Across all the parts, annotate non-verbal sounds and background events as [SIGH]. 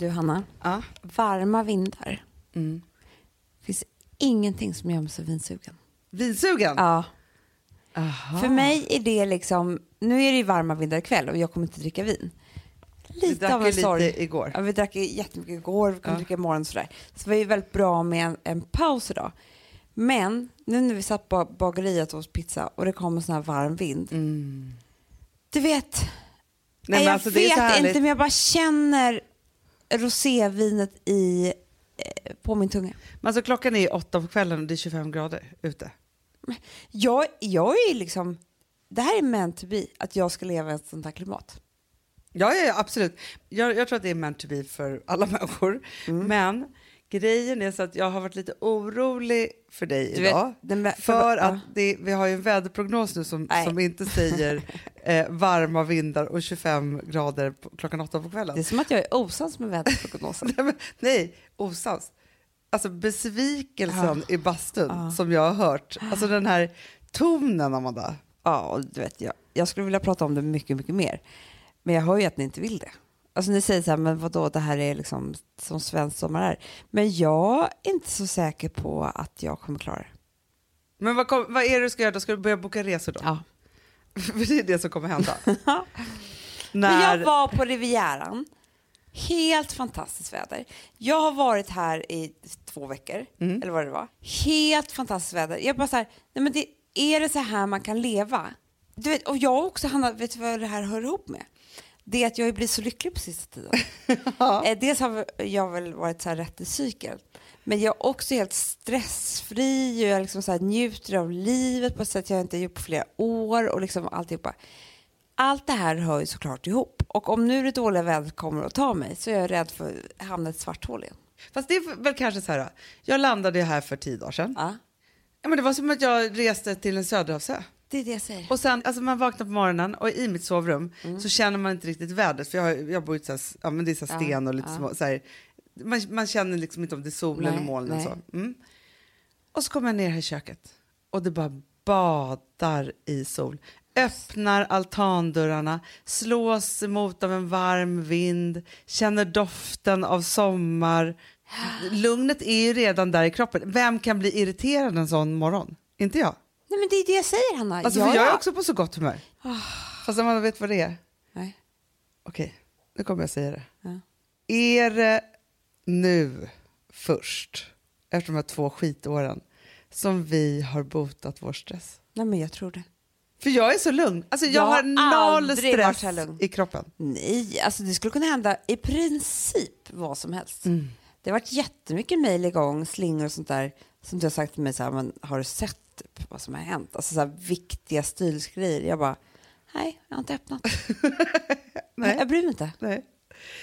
Du Hanna, Ja. varma vindar. Mm. finns ingenting som gör mig så vinsugen. Vinsugen? Ja. Aha. För mig är det liksom, nu är det ju varma vindar ikväll och jag kommer inte dricka vin. Vi Lite drack av en lite sorg. igår. Ja, vi drack jättemycket igår, vi kommer Ja. dricka imorgon och sådär. Så det var ju väldigt bra med en, en paus idag. Men nu när vi satt på bageriet och åt pizza och det kom en sån här varm vind. Mm. Du vet, Nej, jag alltså, det vet inte men jag bara känner rosévinet i, eh, på min tunga. Men alltså, klockan är åtta på kvällen och det är 25 grader ute. Jag, jag är liksom, det här är meant to be, att jag ska leva i ett sånt här klimat. Ja, ja, ja absolut. Jag, jag tror att det är meant to be för alla [LAUGHS] människor. Mm. Men grejen är så att jag har varit lite orolig för dig Du vet, idag. vä- för att det, vi har ju en väderprognos nu som, Nej. som inte säger [LAUGHS] eh, varma vindar och 25 grader på, klockan åtta på kvällen. Det är som att jag är osams med väderprognosen. [LAUGHS] Nej, men, nej, osams. Alltså besvikelsen i bastun Ja. som jag har hört. Alltså den här tonen, Amanda. ja, och du vet, jag, jag skulle vilja prata om det mycket, mycket mer. Men jag hör ju att ni inte vill det. Alltså ni säger så här, men vadå, det här är liksom som svensk sommar är. Men jag är inte så säker på att jag kommer klara det. Men vad, kom, vad är det du ska göra? Då ska du börja boka resor då? Ja. [LAUGHS] För det är det som kommer hända. [LAUGHS] När, jag var på Rivieran. Helt fantastiskt väder. Jag har varit här i två veckor, Mm. eller vad det var. Helt fantastiskt väder. Jag bara så här, nej men det, är det så här man kan leva? Du vet, och jag också, Hanna, vet du vad det här hör ihop med? Det är att jag blivit så lycklig på sista tiden. [LAUGHS] eh, dels har jag väl varit så här rätt i cykel. Men jag är också helt stressfri och jag liksom så njuter av livet på ett sätt jag inte gjort på flera år och liksom alltihopa. Allt det här hör ju såklart ihop. Och om nu det dåliga vädret kommer att ta mig så är jag rädd för att hamna i ett svart hål igen. Fast det är väl kanske så här, då. jag landade här för tio dagar sedan. Ja, Ja, men det var som att jag reste till en söderhavsö. Det är det jag säger. Och sen, alltså man vaknar på morgonen och i mitt sovrum Mm. så känner man inte riktigt vädret. För jag, har, jag bor i så här, ja, men det är så här sten och lite ja. små, så här, man, man känner liksom inte om det är sol Nej, eller. Och, nej. så. Mm. och så kommer jag ner här i köket och det bara badar i sol. Öppnar altandörrarna, slås emot av en varm vind, känner doften av sommar. [GASPS] Lugnet är ju redan där i kroppen. Vem kan bli irriterad en sån morgon? Inte jag. Nej men det är det jag säger Hanna. Alltså, jag, för jag är också på så gott humör. Fast man vet vad det är. Nej. Okej, nu kommer jag säga det. Ja. Är det nu först, efter de här två skitåren, som vi har botat vår stress? Nej men jag tror det. För jag är så lugn. Alltså, jag, Jag har noll stress i kroppen. Nej, alltså det skulle kunna hända i princip vad som helst. Mm. Det har varit jättemycket mejl igång, slingor och sånt där som du har sagt till mig så här, men har du sett typ vad som har hänt? Alltså så här viktiga stilsgrejer. Jag bara, nej, jag har inte öppnat. [LAUGHS] Nej. Jag bryr mig inte. Nej.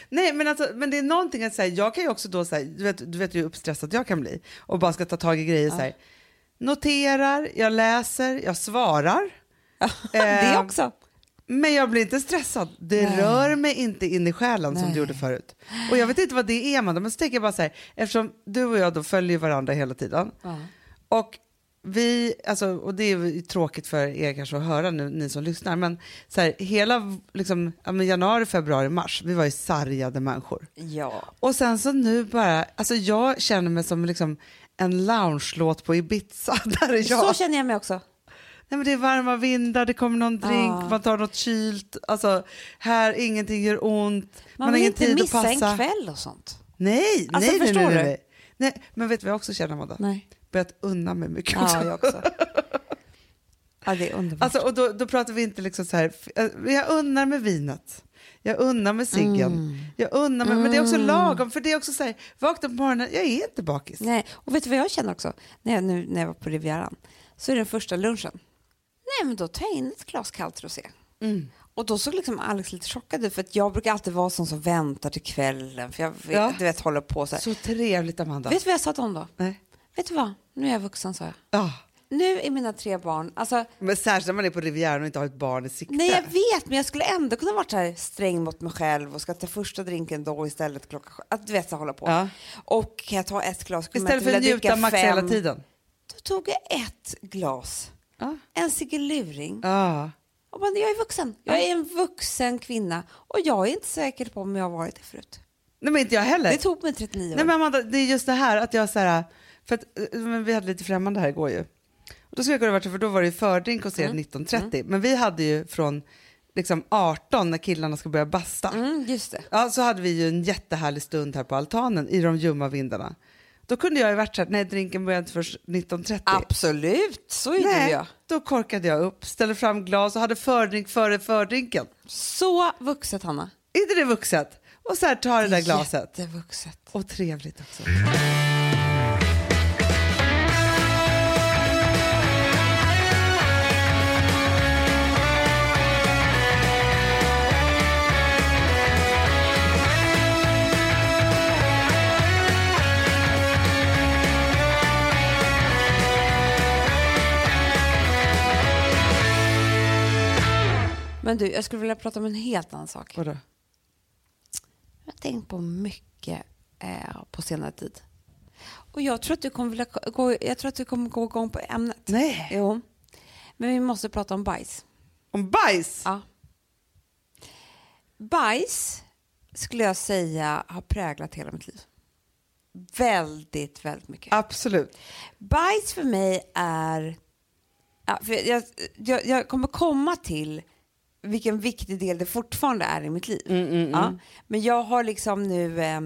Nej, men, alltså, men det är någonting att säga. Jag kan ju också då säga, du vet, du vet hur uppstressad jag kan bli och bara ska ta tag i grejer. Så här. Noterar, jag läser, jag svarar. [LAUGHS] det Eh, också. Men jag blir inte stressad. Det Nej. rör mig inte in i själen som Nej. det gjorde förut. Och jag vet inte vad det är, Amanda, men så tänker jag bara så här, eftersom du och jag då följer varandra hela tiden. Ja. Och vi, alltså, och det är ju tråkigt för er kanske att höra nu, ni som lyssnar, men så här, hela liksom, januari, februari, mars, vi var ju sargade människor. ja. Och sen så nu bara, alltså jag känner mig som liksom en lounge-låt på Ibiza. [LAUGHS] Där är jag. Så känner jag mig också. Nej, men det är varma vindar, det kommer någon drink, Ah. man tar något kylt. Alltså, här, ingenting gör ont. Man, har vill inte tid att missa en kväll och sånt. Nej, Alltså, nej, nej, förstår nej, nej, nej. Men vet du vad jag också känner, Amanda? Nej. Börjat unna mig mycket också. Ja, jag också. Ja, det är underbart. Alltså, och då, då pratar vi inte liksom så här, eh, jag unnar med vinet. Jag unnar med ciggen. Mm. Jag unnar med, men det är också lagom, för det är också så här, vakna på morgonen, jag är inte bakis. Nej, och vet du vad jag känner också? När jag, nu, när jag var på Rivieran så är det den första lunchen. Nej, men då tar jag in ett glas kallt rosé. Mm. Och då såg liksom Alex lite chockad ut för att jag brukar alltid vara sån som väntar till kvällen för jag vet, Ja. du vet, håller på så här. Så trevligt, Amanda. Vet du vad jag sa till honom då? Nej. Vet du vad? Nu är jag vuxen, sa jag. Ja. Nu är mina tre barn, alltså Men särskilt när man är på Rivieran och inte har ett barn i sikte. Nej, jag vet, men jag skulle ändå kunna vara så här sträng mot mig själv och ska ta första drinken då istället klockan. Att du vet, så hålla på. Ja. Och kan jag ta ett glas Istället för att njuta max fem. hela tiden. Då tog jag ett glas, Ja. en cigaluring. Ja. Och bara, jag är vuxen. Jag är en vuxen kvinna och jag är inte säker på om jag har varit det förut. Nej men inte jag heller. Det tog mig 39 år. Nej men Amanda, det är just det här att jag så här, för att eh, vi hade lite främmande här igår ju. Och då skulle jag så, för då var det ju fördrink hos er 19.30, men vi hade ju från liksom 18 när killarna ska börja basta. Mm, just det. Ja, så hade vi ju en jättehärlig stund här på altanen i de ljumma vindarna. Då kunde jag ju varit så här, nej drinken börjar inte först 19.30. Absolut, så är Nej, jag. då korkade jag upp, ställde fram glas och hade fördrink före fördrinken. Så vuxet, Hanna. Är inte det vuxet? Och så här tar det där glaset. Jättevuxet. Och trevligt också. Men du, jag skulle vilja prata om en helt annan sak. Vadå? Jag har tänkt på mycket eh, på senare tid. Och jag tror att du kommer vilja gå, jag tror att du kommer gå igång på ämnet. Nej. Jo. Men vi måste prata om bajs. Om bajs? Ja. Bajs skulle jag säga har präglat hela mitt liv. Väldigt, väldigt mycket. Absolut. Bajs för mig är... Ja, för jag, jag, jag kommer komma till vilken viktig del det fortfarande är i mitt liv. Ja, men jag har liksom nu... Eh,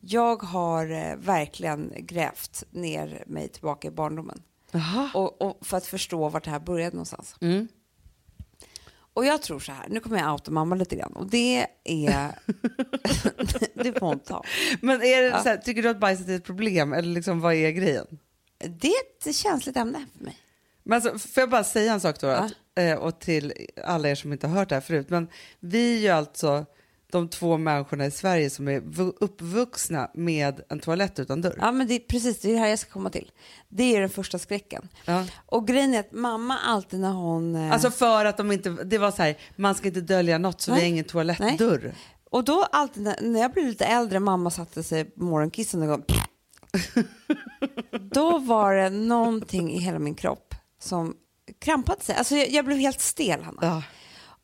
jag har eh, verkligen grävt ner mig tillbaka i barndomen. Och, och för att förstå vart det här började någonstans. Mm. Och jag tror så här, nu kommer jag outa mamma lite grann. Och det är... det får hon ta. Men är det Ja. så här, tycker du att bajset är ett problem eller liksom, vad är grejen? Det är ett känsligt ämne för mig. Men alltså, får jag bara säga en sak då? Att, eh, och till alla er som inte har hört det här förut. Men vi är ju alltså de två människorna i Sverige som är vu- uppvuxna med en toalett utan dörr. Ja, men det är precis det är det här jag ska komma till. Det är den första skräcken. Ja. Och grejen är att mamma alltid när hon... eh, Alltså för att de inte, det var så här, man ska inte dölja något så vi Nej. har ingen toalettdörr. Och då alltid när, när jag blev lite äldre, mamma satte sig på morgonkissen och gång. [LAUGHS] då var det någonting i hela min kropp som krampade sig. Alltså jag, jag blev helt stel, Hanna. Ja.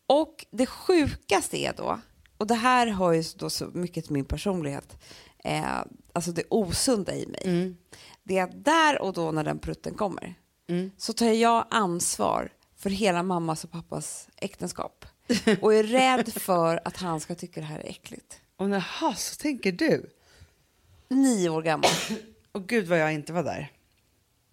Och det sjukaste är då, och det här har ju då så mycket till min personlighet, eh, alltså det osunda i mig, Mm. det är att där och då när den prutten kommer Mm. så tar jag ansvar för hela mammas och pappas äktenskap och är rädd [LAUGHS] för att han ska tycka det här är äckligt. Och jaha, så tänker du? Nio år gammal. Och gud vad jag inte var där.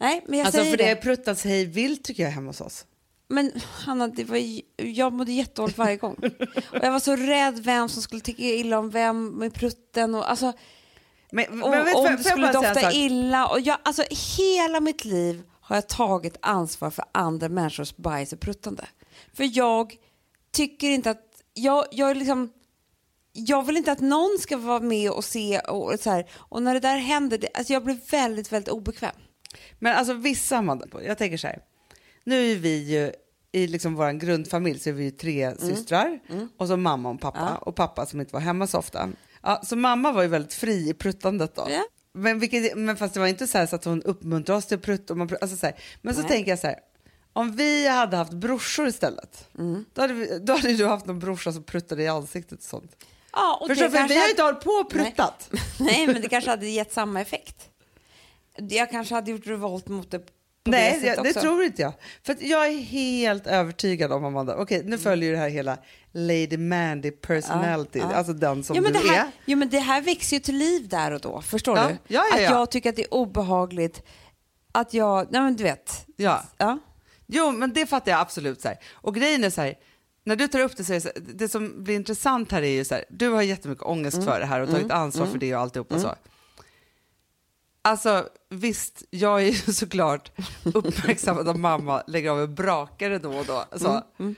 Nej, men jag Alltså säger för det är pruttats hej vilt tycker jag hemma hos oss. Men Hanna, det var, ju- jag mådde jättedåligt varje gång. [LAUGHS] Och jag var så rädd vem som skulle tycka illa om vem med prutten. Och, alltså, Men, och, men vet, om det skulle dofta illa. Och jag, alltså, hela mitt liv har jag tagit ansvar för andra människors bajs och pruttande. För jag tycker inte att... Jag, jag, är liksom, jag vill inte att någon ska vara med och se. Och, så här, och när det där händer, det, alltså jag blir väldigt, väldigt obekväm. Men alltså vissa, Amanda, jag tänker så här. Nu är vi ju i liksom vår grundfamilj så är vi ju tre Mm. systrar och så mamma och pappa och pappa som inte var hemma så ofta. Ja, så mamma var ju väldigt fri i pruttandet då. Ja. Men, vilket, men fast det var inte så, här så att hon uppmuntrade oss till att prutta. Man, alltså så här. Men så Nej. tänker jag så här. Om vi hade haft brorsor istället, Mm. då, hade vi, då hade du haft någon brorsa som pruttade i ansiktet och sånt. Ja, och Förstår, för vi har ju inte hållit på och pruttat. [LAUGHS] Nej, men det kanske hade gett samma effekt. Jag kanske hade gjort revolt mot det på det Nej, det, det också. tror inte jag. För jag är helt övertygad om, Amanda, okej nu följer ju det här hela Lady Mandy personality, Ja, ja. alltså den som ja, men du det här, är. Jo, men det här växer ju till liv där och då, förstår Ja, du? ja, ja, Att ja. jag tycker att det är obehagligt att jag, nej men du vet. Ja. Ja. Jo, men det fattar jag absolut. Så här. Och grejen är så här, när du tar upp det så det, så här, det som blir intressant här är ju så här, du har jättemycket ångest Mm. för det här och tagit ansvar för det och alltihopa så. Alltså visst, jag är ju [LAUGHS] såklart uppmärksammad av mamma lägger av en brakare då och då. Så. Mm,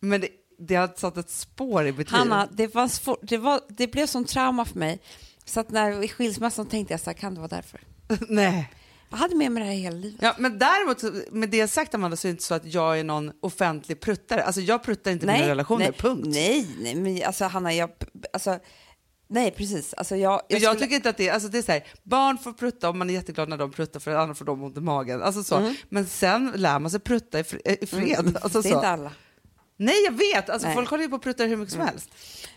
Men det, det har satt ett spår i mitt Hanna, liv. det, var svår, det, var, det blev som trauma för mig. Så att när i skilsmässan tänkte jag så här, kan det vara därför? [LAUGHS] Nej. Jag hade med mig det här hela livet. Ja, men däremot, med det sagt Amanda, så är det inte så att jag är någon offentlig pruttare. Alltså jag pruttar inte mina relationer, nej, punkt. Nej, nej, men alltså Hanna, jag, alltså, nej precis. Alltså, jag, Jag, jag skulle- tycker inte att det alltså det är så här, barn får prutta och man är jätteglad när de pruttar för annars får de ont i magen. Alltså så. Men sen lär man sig prutta i, i fred. Mm, alltså det är så. inte alla. Nej, jag vet. Alltså, Nej. folk håller ju på och pruttar hur mycket som helst.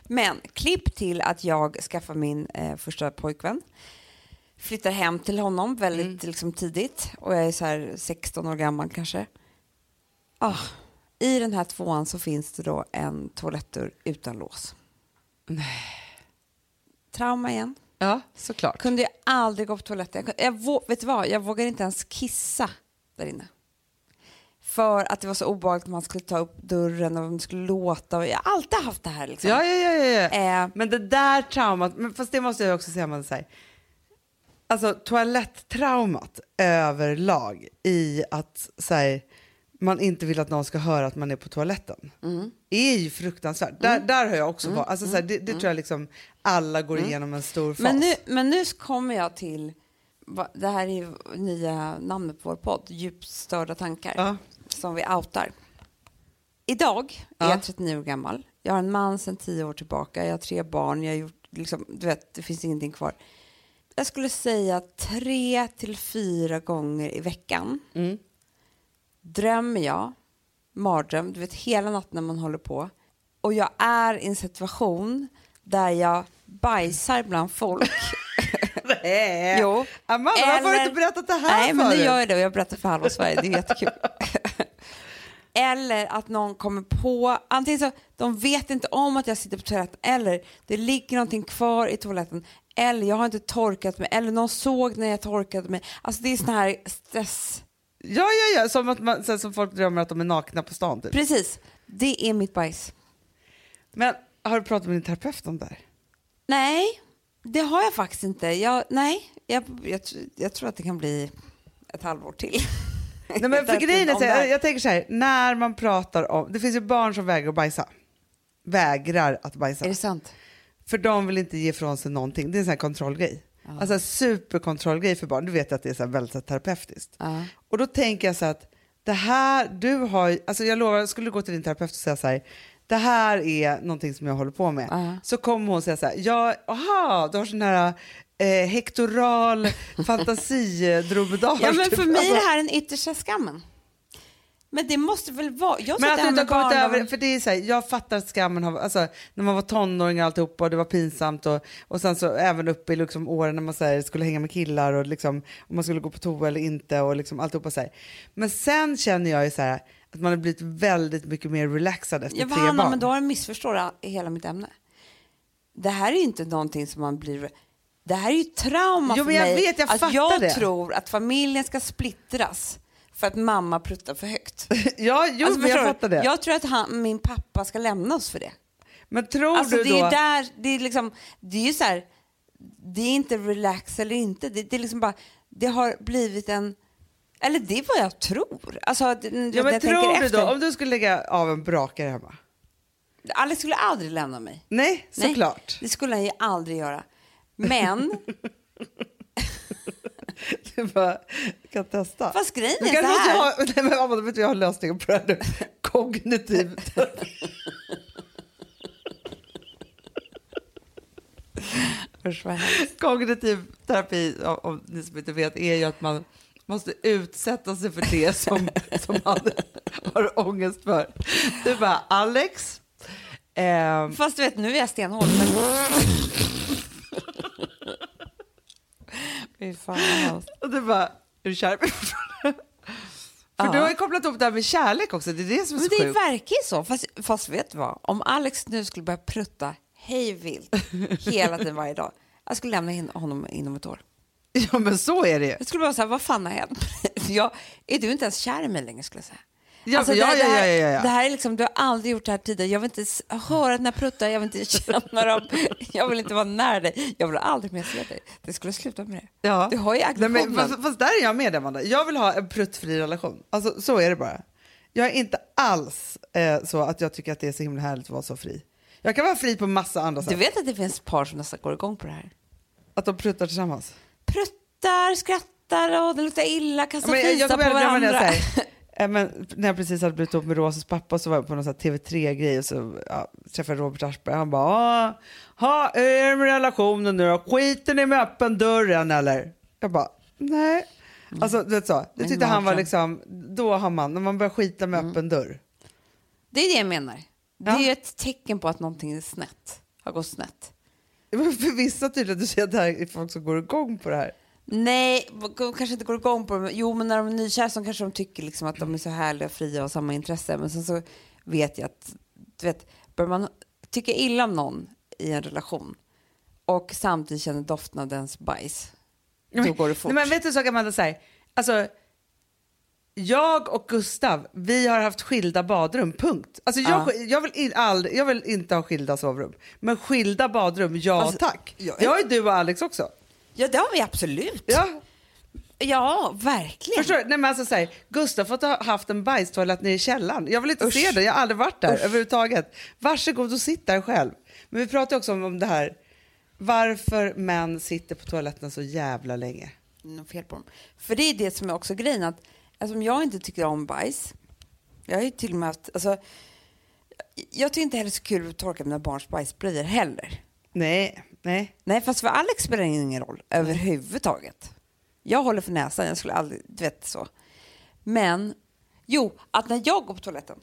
Men klipp till att jag skaffar min eh, första pojkvän. Flyttar hem till honom väldigt liksom, tidigt och jag är så här 16 år gammal kanske. Ah, I den här tvåan så finns det då en toalettdörr utan lås. Trauma igen. Ja, såklart. Kunde jag aldrig gå på toaletten. Jag, kunde- jag, vet du vad, jag vågade inte ens kissa där inne. För att det var så obehagligt att man skulle ta upp dörren och det skulle låta. Jag har alltid haft det här. Liksom. Ja, ja, ja. ja. Eh, Men det där traumat, men fast det måste jag också säga, man säger. Alltså toaletttraumat överlag i att så här, man inte vill att någon ska höra att man är på toaletten Mm. är ju fruktansvärt. Där, där har jag också varit. Alltså, så här, det, det tror jag liksom alla går igenom en stor fas. Mm. men, nu, men nu kommer jag till, det här är ju nya namnet på vår podd, Djupt störda tankar, Ja. som vi outar. Idag är Ja. jag 39 år gammal. Jag har en man sedan 10 år tillbaka. Jag har tre barn. Jag har gjort, liksom, du vet, det finns ingenting kvar. Jag skulle säga tre till fyra gånger i veckan Mm. Drömmer jag, mardröm, du vet hela natten när man håller på. Och jag är i en situation där jag bajsar bland folk. [LAUGHS] Nej. Jo. Amanda, varför har du inte berättat det här Nej, men nu gör jag det och jag berättar för halva Sverige. Det är jättekul. [LAUGHS] eller att någon kommer på, antingen så de vet inte om att jag sitter på toaletten eller det ligger någonting kvar i toaletten eller jag har inte torkat mig eller någon såg när jag torkade mig. Alltså det är sån här stress. Ja, ja, ja. Som, att man, så här, som folk drömmer att de är nakna på stan. Typ. Precis, det är mitt bajs. Men har du pratat med din terapeut om det här? Nej, det har jag faktiskt inte. Jag, nej, jag, jag, jag tror att det kan bli ett halvår till. [LAUGHS] Nej, men för grejen är så jag tänker så här, när man pratar om, det finns ju barn som vägrar bajsa. Vägrar att bajsa. Är det sant? För de vill inte ge ifrån sig någonting. Det är en sån här kontrollgrej. Alltså en superkontrollgrej för barn. Du vet att det är så här väldigt så här terapeutiskt. Ja. Och då tänker jag så att det här, du har alltså jag lovar, skulle gå till din terapeut och säga så här, det här är någonting som jag håller på med. Ja. Så kommer hon säga så här, ja, aha, du har sån här eh, hektoral [LAUGHS] fantasidromedar. Ja, men för mig är Alltså- det här [LAUGHS] den yttersta skammen. Men det måste väl vara... Jag Men att du inte har kommit över för det är så här, jag fattar att skammen har, alltså när man var tonåring och alltihopa och det var pinsamt och, och sen så även uppe i liksom åren när man så här, skulle hänga med killar och liksom om man skulle gå på toa eller inte och liksom alltihopa så här. Men sen känner jag ju så här att man har blivit väldigt mycket mer relaxad efter Ja, tre Hanna, barn. men då har du missförstått hela mitt ämne. Det här är inte någonting som man blir... Det här är ju trauma Jo, för men jag mig. vet, jag att jag det. tror att familjen ska splittras för att mamma pruttar för högt. [LAUGHS] ja, jo, Alltså, jag fattar det. Jag tror att han, min pappa ska lämna oss för det. Men tror Alltså du det då... är där, det är liksom, det är ju så här, det är inte relax eller inte, det, det är liksom bara, det har blivit en, eller det är vad jag tror. Alltså, ja, men jag tror du då, om du skulle lägga av en brakare hemma? Alex skulle aldrig lämna mig. Nej, Nej, såklart. Det skulle han ju aldrig göra. Men, [LAUGHS] [LAUGHS] Du bara, jag kan testa. fast grejen är så här. ha, [LAUGHS] nej, men Amanda, vet du, jag har lösningen på det här nu. Kognitiv [LAUGHS] terapi. Kognitiv terapi, om, ni som inte vet, är ju att man måste utsätta sig för det som, som man har ångest för. Du bara, Alex, ehm, Fast du vet, nu är jag stenhård. Men... Fy fan och du bara, är du kär i? För du har ju kopplat ihop det här med kärlek också, det är det som är Men så det sjukt. verkar ju så. Fast, fast vet du vad? Om Alex nu skulle börja prutta hej vilt hela tiden varje dag. Jag skulle lämna in honom inom ett år. Ja men så är det ju. Jag skulle bara säga, vad fan har hänt? [LAUGHS] jag, är du inte ens kär i mig längre skulle jag säga. Ja, Alltså, ja, det, här, ja, ja, ja. det här är liksom, du har aldrig gjort det här tidigare. Jag vill inte höra dina pruttar, jag vill inte [LAUGHS] känna dem. Jag vill inte vara nära dig. Jag vill aldrig mer se dig. Det skulle sluta med det. Ja. Du har ju Nej, men, aggressionen. fast, fast där är jag med Amanda. Jag vill ha en pruttfri relation. Alltså, så är det bara. Jag är inte alls eh, så att jag tycker att det är så himla härligt att vara så fri. Jag kan vara fri på massa andra Du sätt. vet att det finns par som nästan går igång på det här? Att de pruttar tillsammans. Pruttar, skrattar och det luktar illa, kastar fisar på varandra. [LAUGHS] jag eh, men när jag precis hade blivit ihop med Rosas pappa så var jag på någon sån här TV3-grej och så ja, träffade jag Robert Aschberg. Han bara, "Ah, ha, hur är det med relationen nu då? Skiter ni med öppen dörren eller? Jag bara, nej. Alltså du vet så, det Men tyckte han var liksom, då har man, när man börjar skita med öppen dörr. Det är det jag menar. Det Ja. är ju ett tecken på att någonting är snett. Har gått snett. För [LAUGHS] vissa tydligen, du ser att det här är folk som går igång på det här. Nej, kanske inte går igång på det. Jo, men när de är nykära så kanske de tycker liksom att de är så härliga, fria och har samma intresse. Men sen så vet jag att, du vet, börjar man tycka illa om någon i en relation och samtidigt känner doften av dens bajs, då går det fort. Nej, men vet du så Amanda säger? Alltså, jag och Gustav, vi har haft skilda badrum, punkt. Alltså jag, Ja. jag, vill in, aldrig, jag vill inte ha skilda sovrum. Men skilda badrum, ja Alltså, tack. jag- Det har ju du och Alex också. Ja, det har vi absolut. Ja, Ja, verkligen. förstår du? Nej, men alltså, så här, Gustav har haft en bajstoalett nere i källaren. Jag vill inte Usch. se det, jag har aldrig varit där Usch. överhuvudtaget. Varsågod och sitt där själv. Men vi pratar också om, om det här, varför män sitter på toaletten så jävla länge. något fel på dem. För det är det som är också grejen att alltså, om jag inte tycker om bajs, jag har ju till och med haft, alltså, jag tycker inte heller så kul att torka mina barns bajsblöjor heller. Nej, nej. Nej, fast för Alex spelar det ingen roll överhuvudtaget. Jag håller för näsan, jag skulle aldrig, du vet så. Men, jo, att när jag går på toaletten,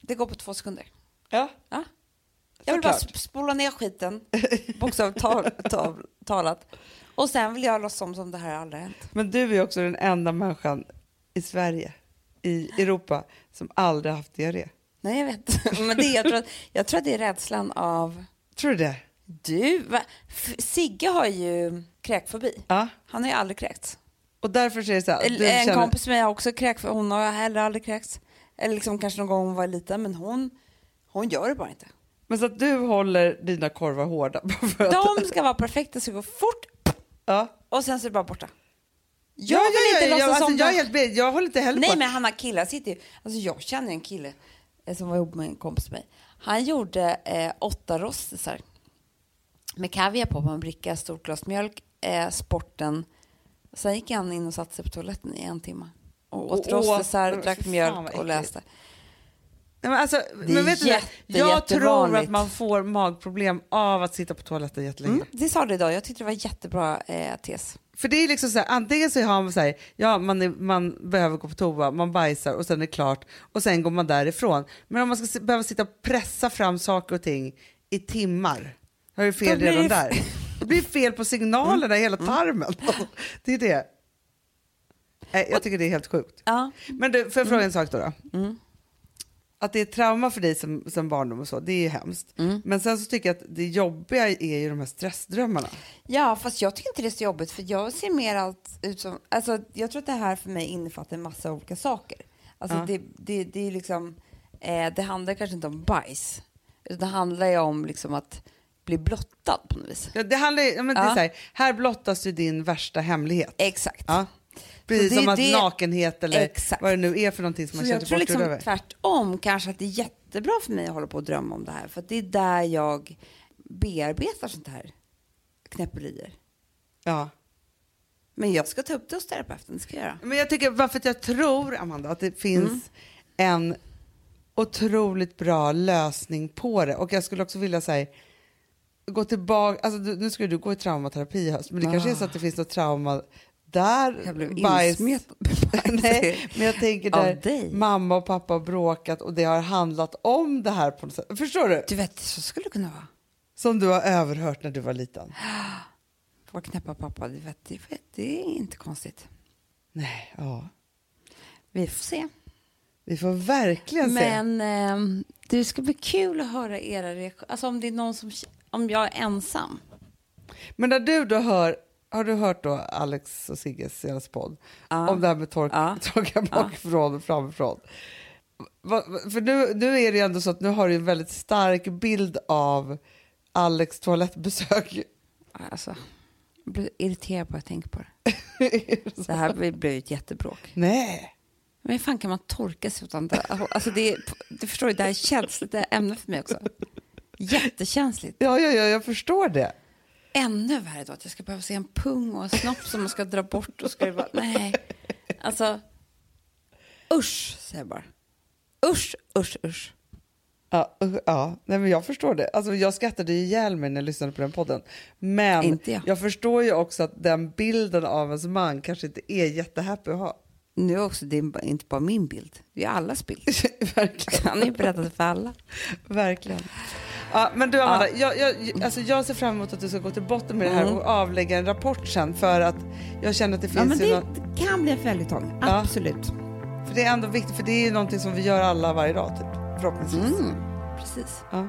det går på två sekunder. Ja. Ja. Jag vill bara Såklart. spola ner skiten, bokstavligt tal, tal, talat. Och sen vill jag låtsas som, som det här aldrig hänt. Men du är också den enda människan i Sverige, i Europa, som aldrig haft diarré. Nej, jag vet. [LAUGHS] Men det, jag, tror att, jag tror att det är rädslan av... Tror du det? Du, va? Sigge har ju kräkfobi. Ja. Han har ju aldrig kräkts. Och därför så är det så här, en känner, kompis med mig har också kräkfobi. Hon har heller aldrig kräkts. Eller liksom kanske någon gång hon var liten, men hon, hon gör det bara inte. Men så att du håller dina korvar hårda. De ska vara perfekta, det ska gå fort ja. och sen så är det bara borta. Jag Ja, vill ja, inte ja, låtsas alltså, som jag, det. helt, med. jag håller inte heller Nej på. men Hanna killar sitter ju, alltså jag känner en kille eh, som var ihop med en kompis med mig. Han gjorde eh, åtta rostisar med kaviar på, på en bricka, stort glas mjölk, eh, sporten. Sen gick han in och satte sig på toaletten i en timme. Och åt åt- rostisar, men drack mjölk och läste. Nej, men alltså, är men vet du, det? jätte, jag tror att man får magproblem av att sitta på toaletten jättelänge. Mm, det sa du idag, jag tyckte det var jättebra eh, tes. För det är liksom så här, antingen så har man så här, ja man, är, man behöver gå på toa, man bajsar och sen är det klart och sen går man därifrån. Men om man ska behöva sitta och pressa fram saker och ting i timmar, har du fel redan det- där. Det blir fel på signalerna i hela tarmen. [LAUGHS] Det är det. Nej, jag tycker det är helt sjukt. Ja. Men du, får jag fråga en sak då? då? Mm. Att det är trauma för dig som, som barndom och så, det är ju hemskt. Mm. Men sen så tycker jag att det jobbiga är ju de här stressdrömmarna. Ja, fast jag tycker inte det är så jobbigt för jag ser mer allt ut som... Alltså, jag tror att det här för mig innefattar en massa olika saker. Alltså, Ja. det, det, det är liksom... Eh, det handlar kanske inte om bajs. Utan det handlar ju om liksom att bli blottad på något vis. Ja, det handlar ja, men det är Ja. så här, här blottas ju din värsta hemlighet. Exakt. Ja. Precis Så det är som att det- nakenhet eller Exakt. vad det nu är för någonting som Så man jag känner tror bort liksom över. tvärtom kanske att det är jättebra för mig att hålla på och drömma om det här. För att det är där jag bearbetar sånt här knäpperier. Ja. Men jag ska ta upp det hos terapeuten, det ska jag göra. Men jag tycker, varför att jag tror, Amanda, att det finns Mm. en otroligt bra lösning på det. Och jag skulle också vilja säga, gå tillbaka, alltså du, nu ska du gå i traumaterapi i höst, men det kanske är så att det finns något trauma där Jag blev bajs-. [LAUGHS] Nej, men jag tänker där mamma och pappa har bråkat och det har handlat om det här på något sätt. Förstår du? Du vet, så skulle det kunna vara. Som du har överhört när du var liten. Vår knäppa pappa, du vet, det, vet, det är inte konstigt. Nej, ja. Vi får se. Vi får verkligen se. Men ehm, det ska bli kul att höra era reaktioner. Alltså om det är någon som, om jag är ensam. Men när du då hör, har du hört då Alex och Sigges senaste podd Ja. om det här med tork, Ja. torka bakifrån och framifrån? Va, för nu, nu är det ju ändå så att nu har du en väldigt stark bild av Alex toalettbesök. Alltså, jag blir irriterad på att jag tänker på det. [LAUGHS] Det här blir ju ett jättebråk. Nej. Men hur fan kan man torka sig utan det? Alltså det, är- du förstår ju, det här är känsligt ämne för mig också. Jättekänsligt. Ja, ja, ja, jag förstår det. Ännu värre då att jag ska behöva se en pung och en snopp som man ska dra bort och ska det nej. Alltså, usch säger jag bara. Usch, usch, usch. Ja, ja. Nej, men jag förstår det. Alltså, jag skrattade ihjäl mig när jag lyssnade på den podden. Men Inte jag. jag förstår ju också att den bilden av ens man kanske inte är jättehappy att ha. Nu är också din, inte bara min bild, det är allas bild. [LAUGHS] Verkligen. Han är ju berättat för alla. Verkligen. Ja, men du Amanda, jag, jag, alltså jag ser fram emot att du ska gå till botten med det här Mm. och avlägga en rapport sen för att jag känner att det Ja, finns men ju det något, kan bli en följetong, Ja. absolut. för det är ändå viktigt för det är ju någonting som vi gör alla varje dag typ, förhoppningsvis. Mm. Precis. Ja.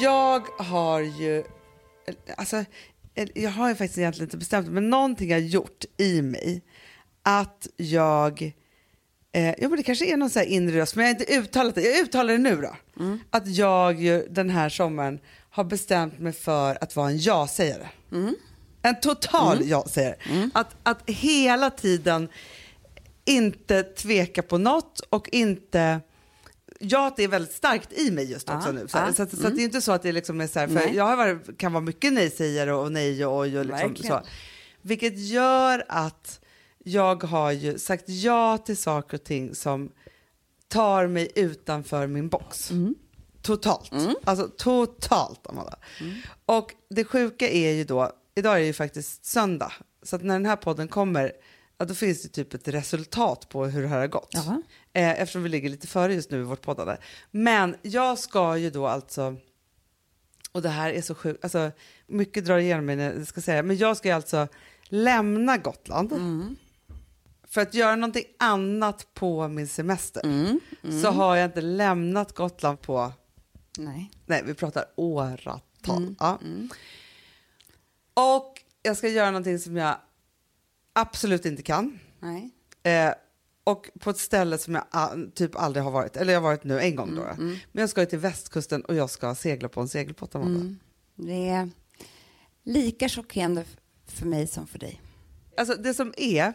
Jag har ju, alltså, jag har ju faktiskt egentligen inte bestämt men någonting har gjort i mig att jag, eh, ja men det kanske är någon så här inre röst, men jag har inte uttalat det. Jag uttalar det nu då. Att jag ju den här sommaren har bestämt mig för att vara en ja-sägare. En total ja-sägare. Att, att hela tiden inte tveka på något och inte ja, det är väldigt starkt i mig just också Ja, nu. Så, ja, så, att- så att det är inte så att det liksom är så här, för Nej. jag har varit, kan vara mycket nej-sägare och nej och oj och liksom Verkligen. så. Vilket gör att jag har ju sagt ja till saker och ting som tar mig utanför min box. Totalt. Alltså totalt, Amanda. Och det sjuka är ju då, idag är det ju faktiskt söndag, så att när den här podden kommer, ja, då finns det typ ett resultat på hur det här har gått. Jaha. Eh, eftersom vi ligger lite före just nu i vårt poddande. Men jag ska ju då alltså, och det här är så sjukt, alltså mycket drar igenom mig när jag ska säga, men jag ska ju alltså lämna Gotland för att göra någonting annat på min semester. Så har jag inte lämnat Gotland på, Nej. nej vi pratar åratal. Ja. Och jag ska göra någonting som jag absolut inte kan. Nej. Eh, och på ett ställe som jag typ aldrig har varit, eller jag har varit nu en gång då. Men jag ska ju till västkusten och jag ska segla på en segelbåt. Amanda. Det är lika chockerande för mig som för dig. Alltså det som är,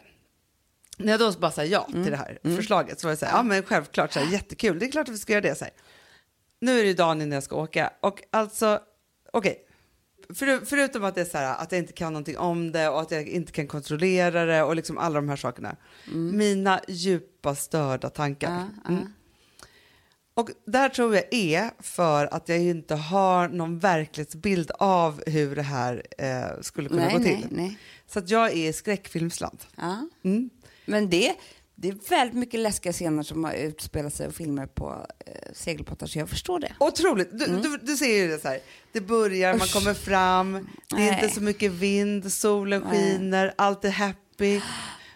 när jag då bara säger ja till det här förslaget så var jag så här, ja men självklart, så här, jättekul, det är klart att vi ska göra det. Så här. Nu är det ju dagen innan jag ska åka och alltså, okej. För, förutom att det är så här, att jag inte kan någonting om det och att jag inte kan kontrollera det och liksom alla de här sakerna. Mina djupa störda tankar. Ja. Mm. Och där tror jag är för att jag inte har någon verklighetsbild av hur det här eh, skulle kunna Nej, gå nej, till. nej. Så att jag är i skräckfilmsland. Ja. Mm. Men det, det är väldigt mycket läskiga scener som har utspelat sig och filmer på eh, segelbåtar, så jag förstår det. Otroligt. Du, du, du ser ju det så här. Det börjar, man kommer fram, det är Nej. inte så mycket vind, solen Nej. skiner, allt är happy.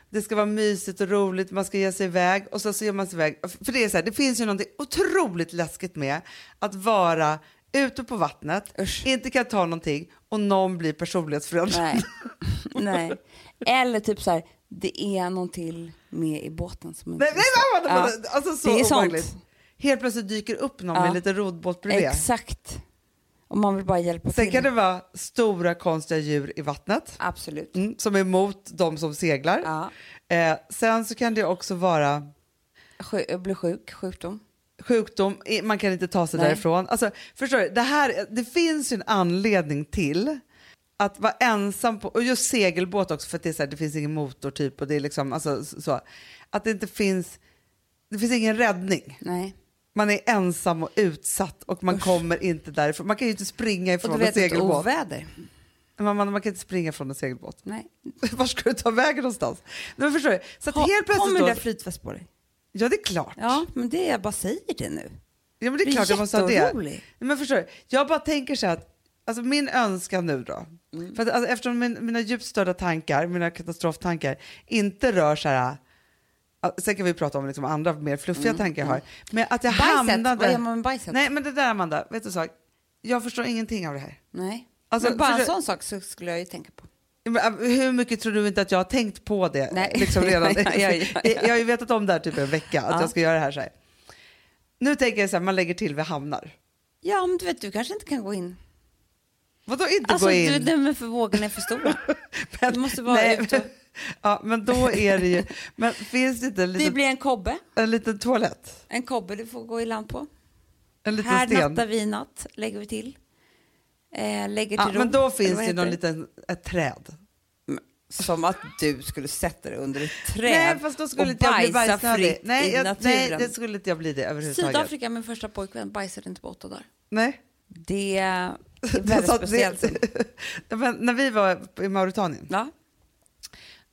Det ska vara mysigt och roligt, man ska ge sig iväg och så, så ger man sig iväg. För det är så här, det finns ju något otroligt läskigt med att vara ute på vattnet, Usch. inte kan ta någonting och någon blir personlighetsförändrad. Nej. [LAUGHS] nej. Eller typ så här, det är någon till med i båten som inte Nej, nej, nej, nej, nej, alltså så det är sånt. obehagligt. Helt plötsligt dyker upp någon Ja. med en liten rodbåt bredvid. Exakt. Och man vill bara hjälpa Sen till. kan det vara stora konstiga djur i vattnet. Absolut. Mm, som är emot de som seglar. Ja. Eh, sen så kan det också vara Sju, bli sjuk, sjukdom. sjukdom, man kan inte ta sig Nej. därifrån. Alltså, förstår du, det, här, det finns ju en anledning till att vara ensam på, och just segelbåt också för att det, är så här, det finns ingen motor typ och det är liksom, alltså, så, att det inte finns, det finns ingen räddning. Nej. Man är ensam och utsatt och man kommer inte därifrån. Man kan ju inte springa Och ifrån du en vet ett segelbåt. oväder. Man, man, man kan inte springa från en segelbåt. Nej. [LAUGHS] Var ska du ta vägen någonstans? Men förstår du? Så att Ha, helt plötsligt kommer då, det flytväst på dig? Ja, det är klart. Ja, men det jag bara säger det nu. Ja, men det är Blir klart jag måste ha det. Men förstår du? Jag bara tänker så här att alltså min önskan nu då, Mm. för att, alltså, eftersom min, mina djupt störda tankar, mina katastroftankar, inte rör så här, sen kan vi prata om liksom andra mer fluffiga tankar jag har, men att jag Mm, Bajset, hamnade... vad gör man med bajset? Nej, men det där Amanda, vet du så? Jag förstår ingenting av det här. Nej. Alltså, men bara en sån sak så skulle jag ju tänka på. Äh, Hur mycket tror du inte att jag har tänkt på det? Nej. Liksom redan? [LAUGHS] Ja, ja, ja, ja. Jag har ju vetat om det här typ en vecka, att Ja. jag ska göra det här så här. Nu tänker jag så här, man lägger till vid hamnar. Ja, men du vet, du kanske inte kan gå in. Vadå inte Alltså, gå in? du, nej, men för vågorna är för stora. [LAUGHS] Men- du måste vara nej, ute och- [LAUGHS] Ja, men då är det ju... Men finns det inte en Det liten, blir en kobbe. en liten toalett? En kobbe du får gå i land på. En liten Här sten? nattar vi natt, lägger vi till. Eh, lägger Ja, till ro. men då finns det någon liten, ett träd. Som att du skulle sätta dig under ett träd Nej, fast då skulle och inte jag bli bajsa bajsnödig. fritt Nej, i jag, nej, naturen. det skulle inte jag bli det överhuvudtaget. Sydafrika, min första pojkvän, bajsade inte på åtta dagar. Nej. Det [LAUGHS] är Det väldigt sa- speciellt. det- [LAUGHS] men när vi var i Mauritanien, Ja,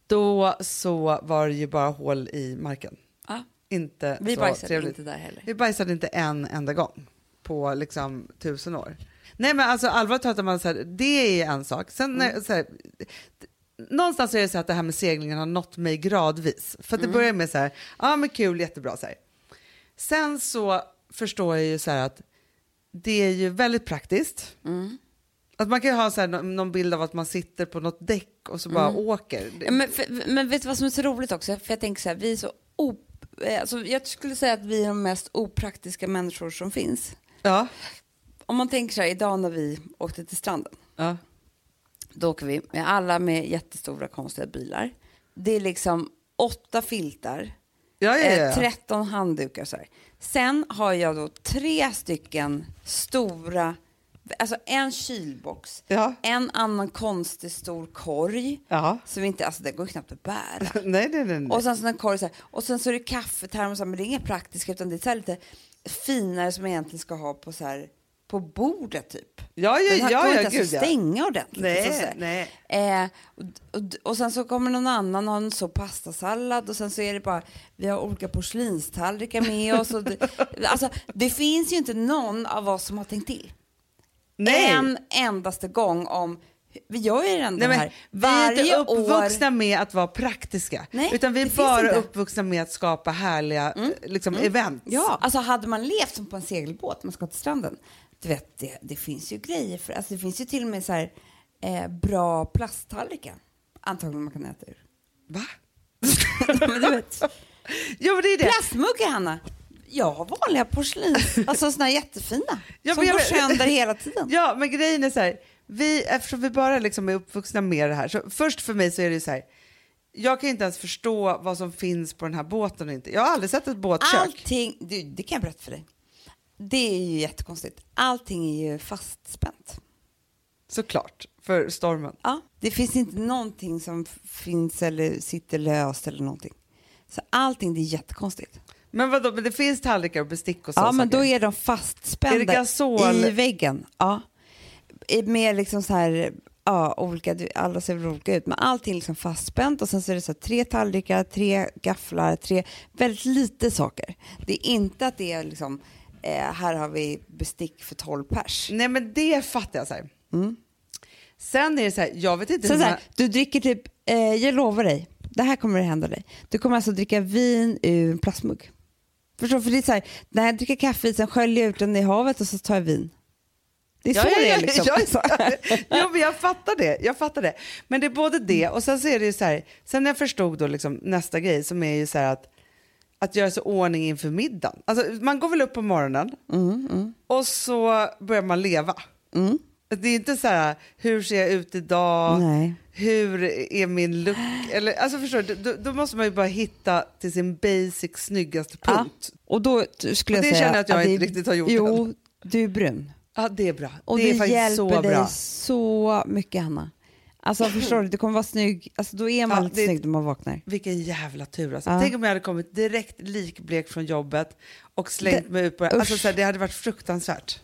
då så var det ju bara hål i marken. ja. Inte Vi så bajsade trevligt. inte där heller. Vi bajsade inte en enda gång på liksom tusen år. Nej men alltså allvarligt talat, man så här, det är en sak. Sen Mm. så här, någonstans är det så att det här med seglingen har nått mig gradvis. För att Mm. det börjar med så här, ja men kul, jättebra så här. Sen så förstår jag ju så här att det är ju väldigt praktiskt. Mm. Att man kan ju ha så här, nå- någon bild av att man sitter på något däck och så bara åker. Mm. Ja, Men, för, men vet du vad som är så roligt också? För jag tänker så här, vi är så op... eh, Alltså, jag skulle säga att vi är de mest opraktiska människor som finns. Ja. Om man tänker så här, idag när vi åkte till stranden, ja. då åker vi med alla med jättestora konstiga bilar. Det är liksom åtta filtar, Ja, ja, ja, eh, ja. 13 handdukar så här. Sen har jag då tre stycken stora, alltså en kylbox, Ja. en annan konstig stor korg, ja. som inte, alltså det går knappt att bära. [LAUGHS] nej, nej, nej. Och sen sån här korg så här. Och sen så är det kaffetermosar, men det är inget praktiskt utan det är så lite finare som man egentligen ska ha på så här på bordet typ. ja, ja, Den här ja, ja, inte gud att ja. stänga ordentligt. Nej, här. nej. Eh, och, och, och sen så kommer någon annan ha en så pastasallad och sen så är det bara, vi har olika porslinstallrikar med oss. Och det, [LAUGHS] alltså, det finns ju inte någon av oss som har tänkt till. Nej. En endaste gång om, vi gör ju ändå Nej, men här vi är inte varje uppvuxna år. med att vara praktiska, Nej, utan vi är bara inte. Mm. uppvuxna med att skapa härliga liksom, events. Ja, alltså hade man levt som på en segelbåt, man ska till stranden, du vet, det, det finns ju grejer för, alltså det finns ju till och med så här eh, bra plasttallrikar, antagligen man kan äta ur. Va? [LAUGHS] Men du vet, Ja, men det är det. plastmuggar Hanna, jag har vanliga porslins, alltså såna här jättefina, Ja, som jag går sönder hela tiden. Ja, men grejen är så här, vi, eftersom vi bara liksom är uppvuxna med det här, så först för mig så är det så här, jag kan inte ens förstå vad som finns på den här båten och inte. Jag har aldrig sett ett båtkök. Allting, du, det kan jag berätta för dig, det är ju jättekonstigt, allting är ju fastspänt. Såklart, för stormen. Ja, det finns inte någonting som finns eller sitter löst eller någonting. Så allting, det är jättekonstigt. Men vadå, men det finns tallrikar och bestick och så Ja, men saker. då är de Är det fastspända gasol? i väggen. Ja. Med liksom så här, ja, olika, alla ser väl olika ut, men allting är liksom fastspänt och sen så är det så här, tre tallrikar, tre gafflar, tre, väldigt lite saker. Det är inte att det är liksom, eh, här har vi bestick för 12 pers. Nej men det fattar jag så här. Sen är det så här, jag vet inte Så hur så man... här, du dricker typ, eh, jag lovar dig, det här kommer att hända dig. Du kommer alltså dricka vin ur en plastmugg. Förstår? För det är så här, när jag dricker kaffe, sen sköljer jag ut den i havet och så tar jag vin. Det är så det är liksom. Ja, ja, ja, men jag fattar det. Jag fattar det. Men det är både det och sen så är det ju så här, sen när jag förstod då liksom nästa grej som är ju så här att, att göra sig ordning inför middagen. Alltså man går väl upp på morgonen Mm, och så börjar man leva. Det är inte så här, hur ser jag ut idag? Nej. Hur är min look? Eller, alltså förstår du, då, då måste man ju bara hitta till sin basic snyggaste Ja, punkt. och då skulle Och jag det säga känner jag att jag det- inte riktigt har gjort Jo, än. du är brun. Ja, det är bra. Och det det, hjälper så dig bra. så mycket, Hanna. Alltså [LAUGHS] förstår du, du kommer vara snygg. Alltså då är man det- snygg när man vaknar. Vilken jävla tur alltså. Ja. Tänk om jag hade kommit direkt likblek från jobbet och slängt Det- mig ut på det. Alltså, så här, det hade varit fruktansvärt.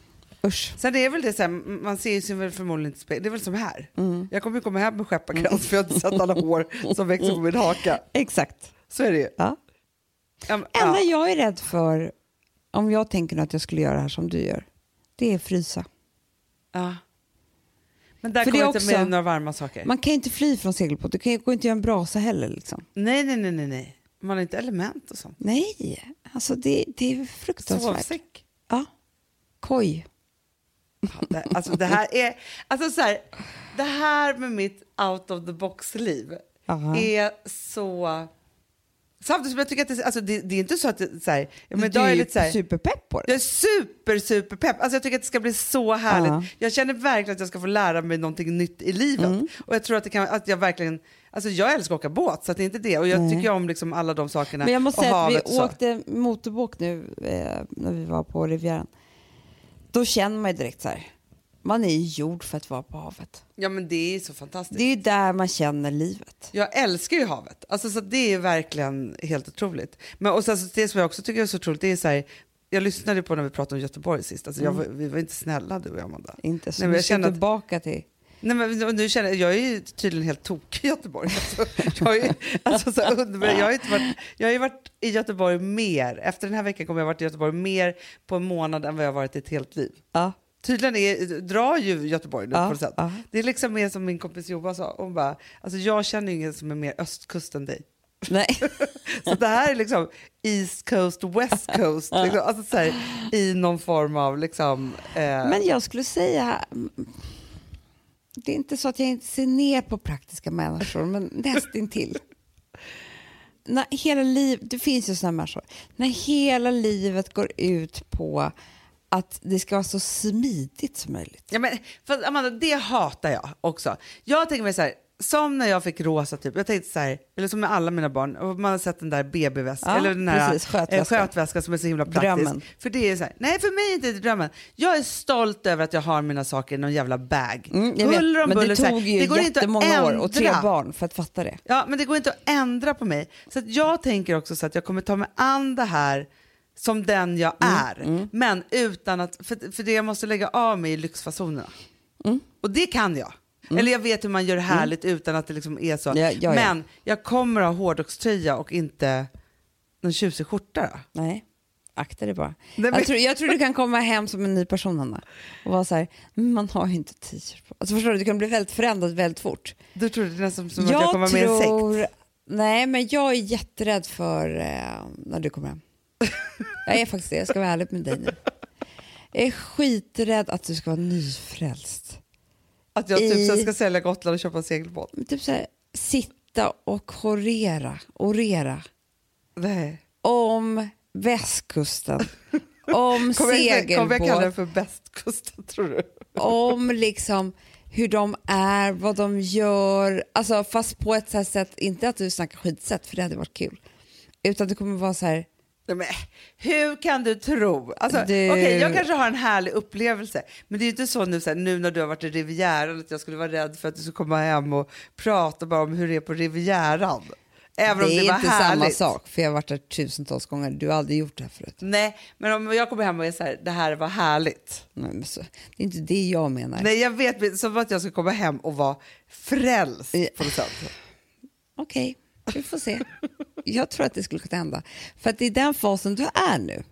Usch. Sen är det väl det så här, man ser ju sig väl förmodligen inte i spegeln. Det är väl som här. Mm. Jag kommer ju komma hem med skepparkrans för jag har inte sett alla hår som växer på min haka. [LAUGHS] Exakt. Så är det ju. Ja. Men- enda ja. jag är rädd för, om jag tänker att jag skulle göra det här som du gör, det är frysa. Ja. Men där För det kommer jag inte med några varma saker. Man kan inte fly från segelbåt, du kan ju gå inte göra en brasa heller. Liksom. Nej, nej, nej, nej, nej. Man har inte element och sånt. Nej, alltså det, det är fruktansvärt. Sovsäck. Ja. Koj. Ja, det, alltså det här är, alltså så här, det här med mitt out of the box-liv är så... Samtidigt som jag tycker att det, alltså det, det är inte så att det, så här, men du idag är är lite så här, superpepp på jag det. är super, super pepp. Alltså jag tycker att det ska bli så härligt. Ja. Jag känner verkligen att jag ska få lära mig någonting nytt i livet. Mm. Och jag tror att, det kan, att jag verkligen, alltså jag älskar att åka båt så att det är inte det. Och jag Nej. tycker om liksom alla de sakerna. Men jag måste säga att vi åkte motorbåt nu eh, när vi var på Rivieran. Då känner man ju direkt så här, man är ju gjord för att vara på havet. Ja men det är så fantastiskt. Det är ju där man känner livet. Jag älskar ju havet. Alltså, så det är verkligen helt otroligt. Men, och sen, så det som jag också tycker är så otroligt, det är så här, jag lyssnade på när vi pratade om Göteborg sist. Alltså, jag, var- vi var inte snälla du och jag, Amanda. Inte så Nej, men vi jag ska känner tillbaka till Nej, men nu känner jag, jag är ju tydligen helt tokig i Göteborg. Alltså, jag, är, [LAUGHS] alltså, så under, jag, har inte varit, jag har ju varit i Göteborg mer, efter den här veckan kommer jag ha varit i Göteborg mer på en månad än vad jag har varit i ett helt liv. Ja. Tydligen är, drar ju Göteborg nu Ja, på något sätt. ja. Det är liksom mer som min kompis Johan sa, hon bara, alltså jag känner ingen som är mer östkust än dig. Nej. [LAUGHS] Så det här är liksom East Coast, West Coast, liksom, alltså så här, i någon form av liksom... Eh, Men jag skulle säga, det är inte så att jag inte ser ner på praktiska människor, men nästintill. När hela liv, det finns ju sådana människor, när hela livet går ut på att det ska vara så smidigt som möjligt. Ja, men, för Amanda, det hatar jag också. Jag tänker mig så här, som när jag fick rosa typ, jag tänkte så här, eller som med alla mina barn, man har sett den där BB-väskan, Ja, eller den här precis, eh, skötväskan. som är så himla praktisk. Drömmen. För det är så här, nej för mig är inte det drömmen. Jag är stolt över att jag har mina saker i någon jävla bag. Mm, jag vet, Huller om men det tog ju det går inte att jättemånga år och tre barn för att fatta det. Ja, men det går inte att ändra på mig. Så jag tänker också så att jag kommer ta mig an det här som den jag Mm, är. Men utan att, för, för det jag måste lägga av mig i lyxfasonerna. Mm. Och det kan jag. Eller jag vet hur man gör det härligt utan att det liksom är så. Ja, ja, ja. Men jag kommer ha hårdrockströja och inte någon tjusig skjorta. Då. Nej, akta dig bara. Nej, men- jag, tror, jag tror du kan komma hem som en ny person, Hanna. Och vara så här, "Men man har ju inte t-shirt på. Alltså förstår du, du kan bli väldigt förändrad väldigt fort. Du tror det är nästan som att jag kommer vara med en sekt. Nej, men jag är jätterädd för eh, när du kommer hem. Jag är faktiskt det, jag ska vara ärlig med dig nu. Jag är skiträdd att du ska vara nyfrälst. Att jag typ I- så ska sälja Gotland och köpa en segelbåt. Typ så här, sitta och chorera, orera Nej. om västkusten, om Kommer jag, kommer jag kalla den segelbåt, för bästkusten tror du? om liksom hur de är, vad de gör. Alltså fast på ett sätt, inte att du snackar skitsätt för det hade varit kul. Utan det kommer vara så här, men, hur kan du tro? Alltså, Du- okej, jag kanske har en härlig upplevelse, men det är ju inte så nu, så här, nu när du har varit i Rivieran att jag skulle vara rädd för att du skulle komma hem och prata bara om hur det är på Rivieran. Även det om det är inte härligt. samma sak för jag har varit där tusentals gånger. Du har aldrig gjort det här förut. Nej, men om jag kommer hem och är så här, det här var härligt. Nej, så, det är inte det jag menar. Nej, jag vet, som att jag ska komma hem och vara frälst på något sätt. Okej, vi får se. [LAUGHS] Jag tror att det skulle kunna hända. För att det är den fasen du är nu.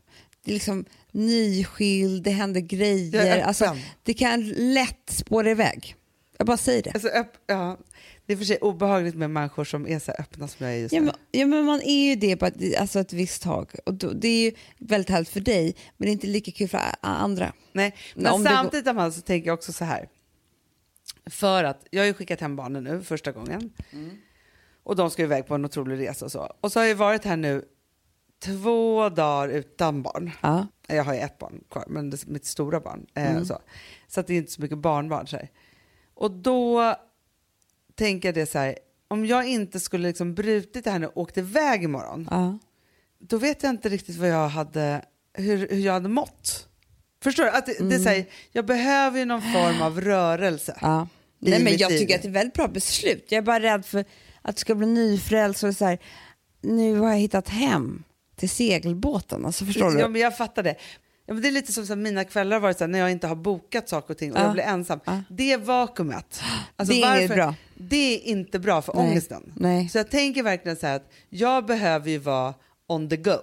Det är liksom nyskild, det händer grejer. Alltså, det kan lätt spåra iväg. Jag bara säger det. Alltså, ja, det är för sig obehagligt med människor som är så öppna som jag är just Ja men, ja, men man är ju det på ett, alltså ett visst tag. Och då, det är ju väldigt härligt för dig, men det är inte lika kul för andra. Nej, Men om går- samtidigt Amanda, så tänker jag också så här. För att jag har ju skickat hem barnen nu första gången. Och de ska iväg på en otrolig resa och så. Och så har jag varit här nu två dagar utan barn. Ja. Jag har ju ett barn kvar, men det är mitt stora barn. Eh, Mm. så. så att det är inte så mycket barnbarn. Så här. Och då tänker jag det så här. Om jag inte skulle liksom brutit det här nu och åkt iväg imorgon. Ja. Då vet jag inte riktigt vad jag hade, hur, hur jag hade mått. Förstår du? Att det, det är så här, jag behöver ju någon form av rörelse. Ja. Nej, men jag liv. tycker att det är väldigt bra beslut. Jag är bara rädd för att du ska bli nyfrälst och så här, nu har jag hittat hem till segelbåten. Alltså, förstår Ja, du? men jag fattar det. Ja, men det är lite som så här, mina kvällar har varit så här, när jag inte har bokat saker och ting och Ja. jag blir ensam. Ja. Det vakuumet, alltså Det är inget bra. det är inte bra för Nej. ångesten. Nej. Så jag tänker verkligen så här att jag behöver ju vara on the go.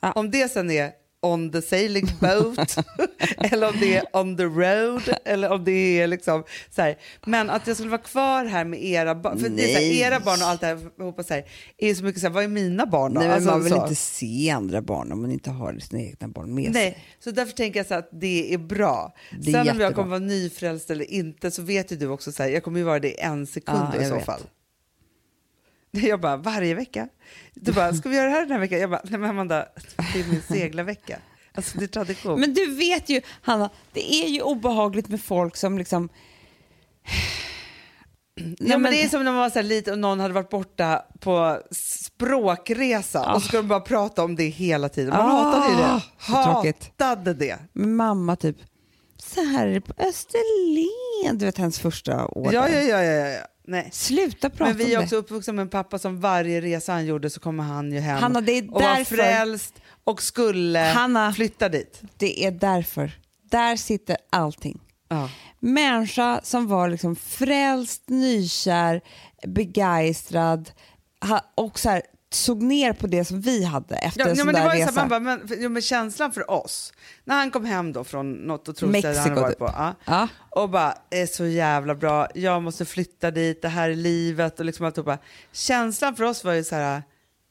Ja. Om det sen är on the sailing boat [LAUGHS] eller om det är on the road eller om det är liksom så här. Men att jag skulle vara kvar här med era barn, för det är så här, era barn och allt det här, hoppas så här, är så mycket så här, vad är mina barn då? Nej, Alltså, man vill så. inte se andra barn om man inte har sina egna barn med sig. Nej, så därför tänker jag så att det är bra. Det är Sen om jättebra. jag kommer vara nyfrälst eller inte så vet ju du också så här, jag kommer ju vara det en sekund Ja, i så vet. fall. [LAUGHS] Jag bara, varje vecka? Du bara, ska vi göra det här den här veckan? Jag bara, nej men Amanda, det är min seglarvecka. Alltså det är tradition. Men du vet ju, Hanna, det är ju obehagligt med folk som liksom... [SIGHS] ja, men det är som när man var så här lite och någon hade varit borta på språkresa och så ska de bara prata om det hela tiden. Man Ah, hatade ju det. Hatade det. Mamma typ, så här är det på Österlen, du vet hennes första år Ja, ja, ja, ja, ja. Nej. Sluta prata Men vi är också uppvuxna med en pappa som varje resa han gjorde så kommer han ju hem Hanna, det är och var därför- frälst och skulle Hanna. flytta dit. det. Det är därför. Där sitter allting. Ja. Människa som var liksom frälst, nykär, begeistrad ha- och så här, såg ner på det som vi hade efter Ja, en ja, sån men det där ju så resa. här, bara, men, för, jo, men känslan för oss, när han kom hem då från något otroligt ställe han varit typ. på, ja, Ja. och bara, är så jävla bra, jag måste flytta dit, det här är livet och liksom alltihopa. Känslan för oss var ju så här,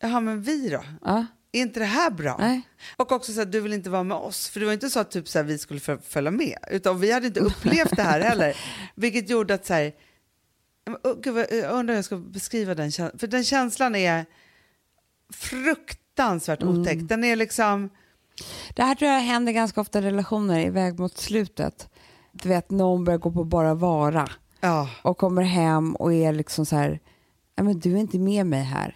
jaha men vi då? Ja. Är inte det här bra? Nej. Och också så att du vill inte vara med oss, för det var inte så att typ så här, vi skulle föl- följa med, utan vi hade inte [LAUGHS] upplevt det här heller. Vilket gjorde att så här, gud, jag undrar hur jag ska beskriva den känslan, för den känslan är fruktansvärt Mm. Den är liksom, Det här tror jag händer ganska ofta i relationer i väg mot slutet. Du vet, någon börjar gå på bara vara ja, och kommer hem och är liksom så här, "Ja, men du är inte med mig här.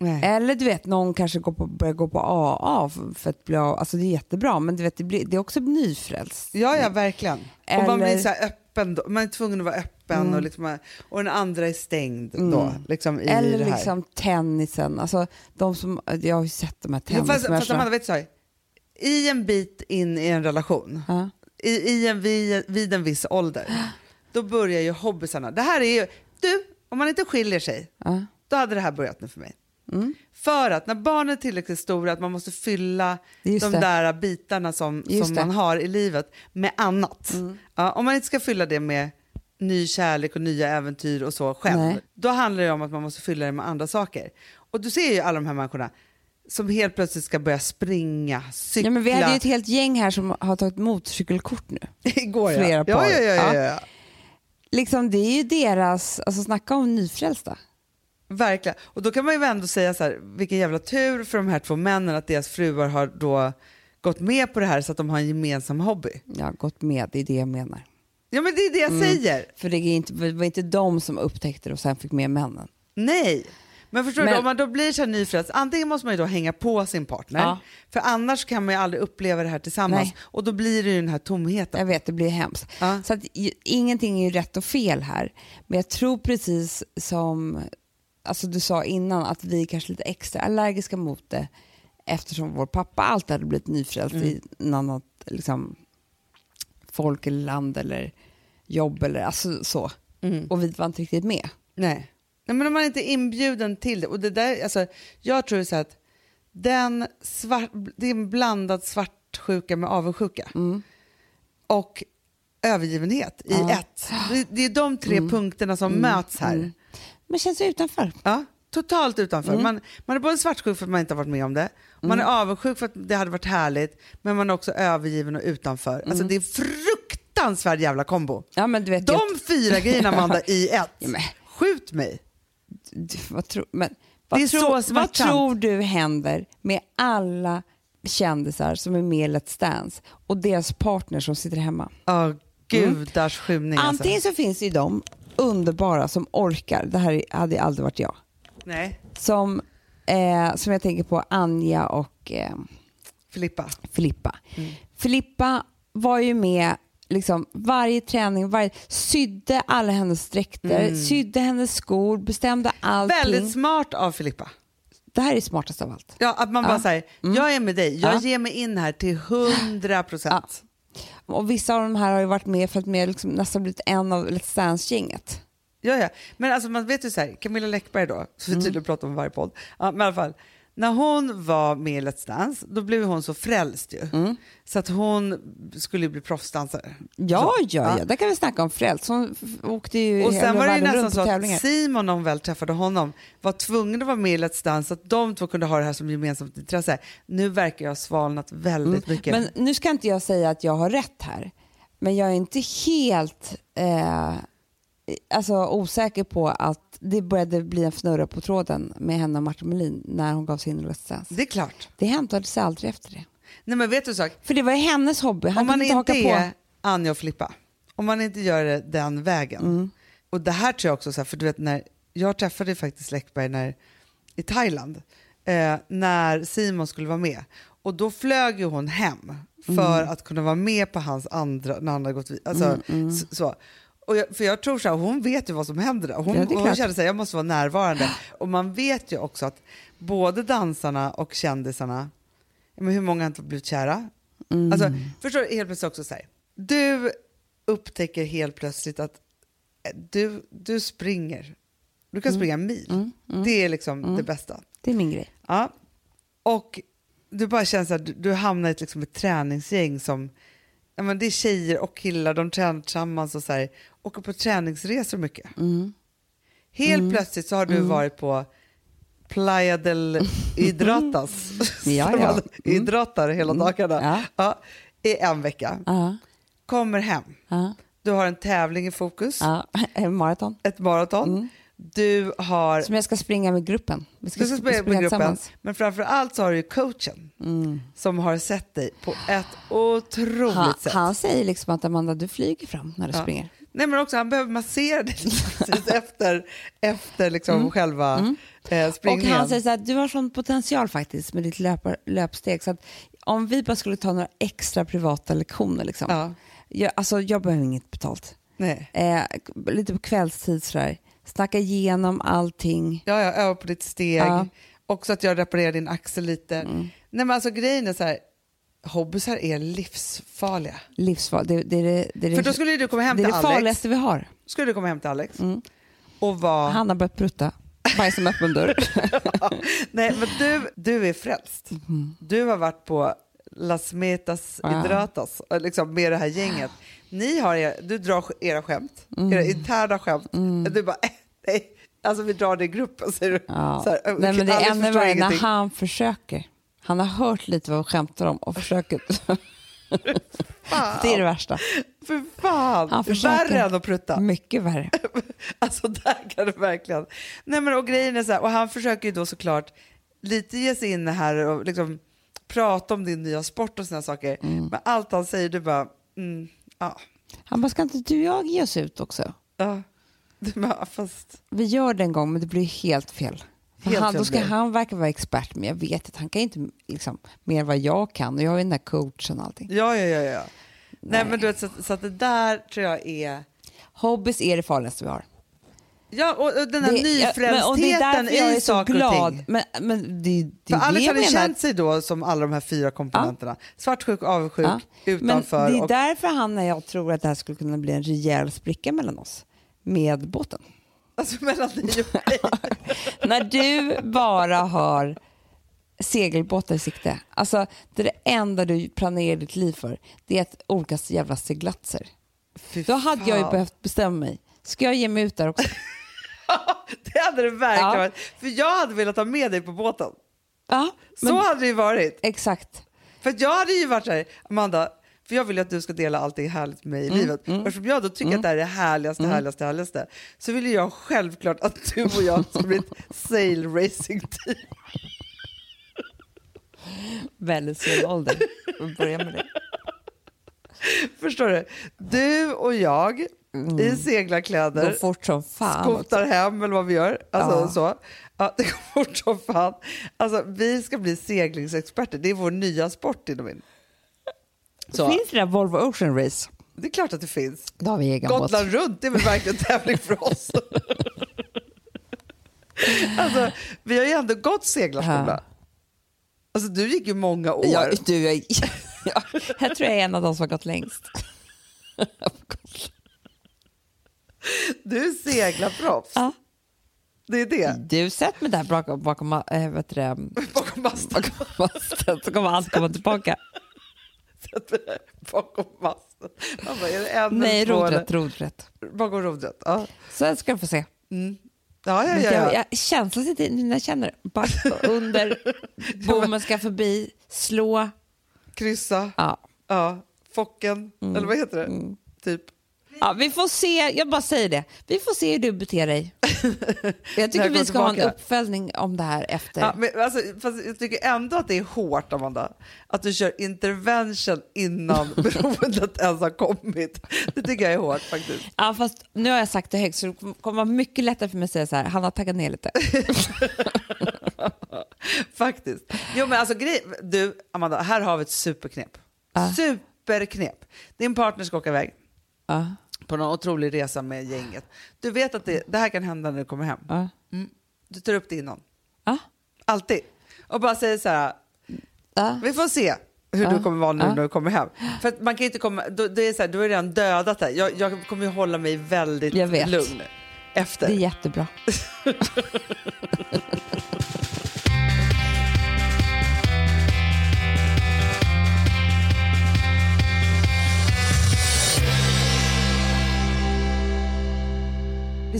nej. Eller du vet, någon kanske går på, börjar gå på AA för, att bli av. Alltså det är jättebra, men du vet, det, blir, det är också nyfrälst. Ja, ja, verkligen. Och man Eller- blir så här öppen, då. man är tvungen att vara öppen och, liksom, och den andra är stängd då. Liksom, Eller liksom tennisen. Alltså, de som, jag har ju sett de här Jo, fast, fast tennismatcherna. Amanda, vet du så här, i en bit in i en relation, Ja. i, i en, vid, vid en viss ålder, [GASPS] då börjar ju hobbysarna. Det här är ju, du, om man inte skiljer sig, Ja. då hade det här börjat nu för mig. Mm. För att när barnen är tillräckligt stora, att man måste fylla Just de det. där bitarna som, Just som det. Mm. man har i livet med annat. Ja, om man inte ska fylla det med ny kärlek och nya äventyr och så själv, Nej. då handlar det om att man måste fylla det med andra saker. Och du ser ju alla de här människorna som helt plötsligt ska börja springa, cykla. Ja, men vi hade ju ett helt gäng här som har tagit motorcykelkort nu. [LAUGHS] Igår flera ja. par. Ja, ja, ja, Ja. ja. Liksom, det är ju deras, alltså snacka om nyfrälsta. Verkligen. Och då kan man ju ändå säga så här, vilken jävla tur för de här två männen att deras fruar har då gått med på det här så att de har en gemensam hobby. Har gått med, det är det jag menar. Ja men det är det jag Mm. säger. För det, är inte, det var inte de som upptäckte det och sen fick med männen. Nej. Men förstår Men- du, om man då blir så här nyfrälst, antingen måste man ju då hänga på sin partner, Ja. för annars kan man ju aldrig uppleva det här tillsammans. Nej. Och då blir det ju den här tomheten. Jag vet, det blir hemskt. Ja. Så att, ingenting är ju rätt och fel här. Men jag tror precis som alltså du sa innan att vi är kanske lite extra allergiska mot det eftersom vår pappa alltid hade blivit nyfrälst i en annat liksom, folk eller land eller jobb eller alltså så. Och vi var inte riktigt med. Nej. Nej, men om man inte är inbjuden till det. Och det där, alltså, jag tror så att den svart, det är en blandad svartsjuka med avundsjuka. Och övergivenhet i Ja. ett. Det, det är de tre punkterna som möts här. Men känns utanför. Ja, totalt utanför. Mm. Man, man är både svartsjuk för att man inte har varit med om det, man är avundsjuk för att det hade varit härligt, men man är också övergiven och utanför. Alltså Mm. det är fruktansvärd jävla kombo. Ja, men du vet, De jag, fyra grejerna Amanda i [LAUGHS] ett. Ja, men- Skjut mig. du, vad, tror, men, vad, tror, vad tror du händer med alla kändisar som är med i Let's Dance och deras partners som sitter hemma? Ja, gudars skymning alltså. Antingen så finns det ju de underbara som orkar, det här hade aldrig varit jag, Nej, som, eh, som jag tänker på Anja och eh, Filippa. Filippa. Mm. Filippa var ju med liksom varje träning, varje, sydde alla hennes dräkter, sydde hennes skor, bestämde allting. Mm. Väldigt smart av Filippa. Det här är smartast av allt. Ja, att man bara Ja. säger, jag är med dig, jag Ja. ger mig in här till hundra procent. Och vissa av de här har ju varit med för att med liksom nästan blivit en av Let's Dance-gänget. Ja, ja. Men alltså man vet ju så här, Camilla Läckberg då, som Mm. vi tydligen pratar om varje podd, ja, men i alla fall, när hon var med i Let's Dance, då blev hon så frälst ju. Mm. Så att hon skulle bli proffsdansare. Ja, Så, ja, ja, där kan vi snacka om frälst. Hon åkte ju Och sen var det nästan så att. Simon, när hon väl träffade honom, var tvungen att vara med i Let's Dance så att de två kunde ha det här som gemensamt intresse. Nu verkar jag ha svalnat väldigt mycket. Mm. Men nu ska inte jag säga att jag har rätt här, men jag är inte helt eh, alltså, osäker på att det började bli en fnurra på tråden med henne och Martin Melin när hon gav sig in i Let's Dance. Det är klart. Det hämtade sig aldrig efter det. Nej men vet du sak? För det var ju hennes hobby. Han om man inte inte är på. Anja och Filippa, om man inte gör det den vägen. Mm. Och det här tror jag också, så här, för du vet när jag träffade faktiskt Läckberg när, i Thailand, eh, när Simon skulle vara med. Och då flög ju hon hem för Mm. att kunna vara med på hans andra, när han hade gått vid, alltså, Mm, Så, så. Och jag, för jag tror så här, hon vet ju vad som händer. Hon, Ja, hon kände sig jag måste vara närvarande. Och man vet ju också att både dansarna och kändisarna, men hur många har inte blivit kära? Mm. Alltså, förstår du, helt plötsligt också så här, du upptäcker helt plötsligt att eh, du, du springer. Du kan springa mil. Det är liksom det bästa. Det är min grej. Ja. Och du bara känner här, du, du hamnar i ett, liksom, ett träningsgäng som, ja, men det är tjejer och killar, de tränar tillsammans och så här, åker på träningsresor mycket. Mm. Helt plötsligt så har du varit på Playa del [LAUGHS] Hydratas, Ja, ja. [LAUGHS] man hydratar hela dagarna, Ja. ja, i en vecka. Ja, Kommer hem, ja, du har en tävling i fokus, ja. [LAUGHS] En maraton. ett maraton, du har Som jag ska springa med gruppen. Vi Du ska sp- spela med springa gruppen, men framför allt så har du coachen som har sett dig på ett otroligt Han, sätt. han säger liksom att Amanda, du flyger fram när du Ja. springer. Nej, men också, han behöver massera dig [LAUGHS] precis efter, efter liksom själva eh, Mm. Och springningen. han säger så här, du har sån potential faktiskt med ditt löpar, löpsteg. Så att om vi bara skulle ta några extra privata lektioner, liksom. Ja. jag, alltså, jag behöver inget betalt. Nej. Eh, lite på kvällstid sådär. Snacka igenom allting. Ja, ja, öva på ditt steg. Ja. Mm. Också att jag reparerar din axel lite. Nej, men alltså grejen är så här, hobbysar är livsfarliga. Livsfarligt. Det, det, det, det, För då skulle du komma hem det är till det Alex. farligaste vi har. Skulle du komma hem till Alex Mm. och vara... Han har börjat prutta. Bajsa med öppen dörr. [LAUGHS] Nej, men du, du är frälst. Du har varit på Las Metas Ja. Hydratas liksom med det här gänget. Ni har er, du drar era skämt, era interna skämt. Du bara, eh, nej, alltså vi drar det i gruppen. Säger du. Ja. Så här, Nej, men det är ännu värre när han försöker. Han har hört lite vad vi skämtar om och försöker. [LAUGHS] Det är det värsta. För fan, Han försöker. värre än att prutta. Mycket värre. [LAUGHS] Alltså där kan det verkligen. Nej men och grejen är så här, och han försöker ju då såklart lite ge sig in här och liksom prata om din nya sport och sådana saker. Men allt han säger, du bara, mm, ja, Han bara, ska inte du och jag ge oss ut också? ja. Bara, fast, Vi gör det en gång, men det blir helt fel. För Helt han, då ska han verka vara expert, men jag vet att han kan inte liksom, mer vad jag kan. Och jag ju den där coachen och allting. ja, ja, ja, ja. Nej, Nej. men du vet, så, så att det där tror jag är, Hobbys är det farligaste vi har. Ja och, och den här Det- ja, och nyfrälstheten är i så saker och glad. ting. Men, men det, det För Alex hade menar. känt sig då som alla de här fyra komponenterna. Svartsjuk, avundsjuk, Ja. utanför. Men det är och, därför han och jag tror att det här skulle kunna bli en rejäl spricka mellan oss. Med båten. alltså mellan dig och mig. [LAUGHS] När du bara har segelbåtar i sikte. Alltså, det är det enda du planerar ditt liv för. Det är att olika jävla seglatser. Fy Då hade jag ju fan. behövt bestämma mig. Ska jag ge mig ut där också? [LAUGHS] [LAUGHS] Det hade det verkligen Ja. varit. För jag hade velat ha med dig på båten. Ja, Så men, hade det ju varit. exakt. För jag hade ju varit så här, Amanda, för jag vill ju att du ska dela allting härligt med mig i Mm, livet. Och eftersom jag då tycker att det här är det härligaste, härligaste, härligaste, så vill jag självklart att du och jag ska bli ett sail racing team. Väldigt sen ålder. Vi börjar med det. Förstår du? Du och jag i seglarkläder. Går fort som fan. skotar hem eller vad vi gör. Alltså, Ja. så. Ja, det går [LAUGHS] fort som fan. Alltså, vi ska bli seglingsexperter. Det är vår nya sport inom min. Så. Finns det där Volvo Ocean Race? Det är klart att det finns. Då har vi egen båt. Gotland runt det är väl verkligen en tävling för oss. [LAUGHS] alltså, vi har ju ändå gått seglarskola. Ja. Alltså, du gick ju många år. Ja, du, jag, [LAUGHS] jag, jag tror jag är en av de som har gått längst. Du är seglarproffs. Ja. Det är det. Du sätt mig där bakom, bakom, äh, vet du det, Bakom masten. bakom masten så kommer allt komma tillbaka. Sätt mig där Bakom masten. Man bara, är det en Nej, rodrätt, rodrätt. Bakom rodret. Ja. Så ska du få se. Ja, ja, Men ja, Jag, ja. jag, känslan sitter när jag känner back under, [LAUGHS] bommen ska förbi, slå. Kryssa. Ja. Ja. Focken. Mm. Eller vad heter det? Typ. Ja, vi får se, jag bara säger det. Vi får se hur du beter dig. [LAUGHS] Jag tycker vi ska ha en tillbaka. uppföljning om det här efter. Ja, men alltså, jag tycker ändå att det är hårt, Amanda, att du kör intervention innan [LAUGHS] beroendet ens har kommit. Det tycker jag är hårt faktiskt. Ja, fast nu har jag sagt det högt så det kommer vara mycket lättare för mig att säga så här, han har taggat ner lite. [LAUGHS] Faktiskt. Jo, men alltså, grej, du, Amanda, här har vi ett superknep. Ja. Superknep. Din partner ska åka iväg Ja, på någon otrolig resa med gänget. Du vet att det, det här kan hända när du kommer hem. ja, Du tar upp det innan. ja. Alltid. Och bara säger så här, ja. vi får se. hur du kommer vara nu när du kommer hem. För man kan inte komma, då, det är så här, du har redan dödat det. Jag, jag kommer ju hålla mig väldigt lugn efter. Det är jättebra. [LAUGHS]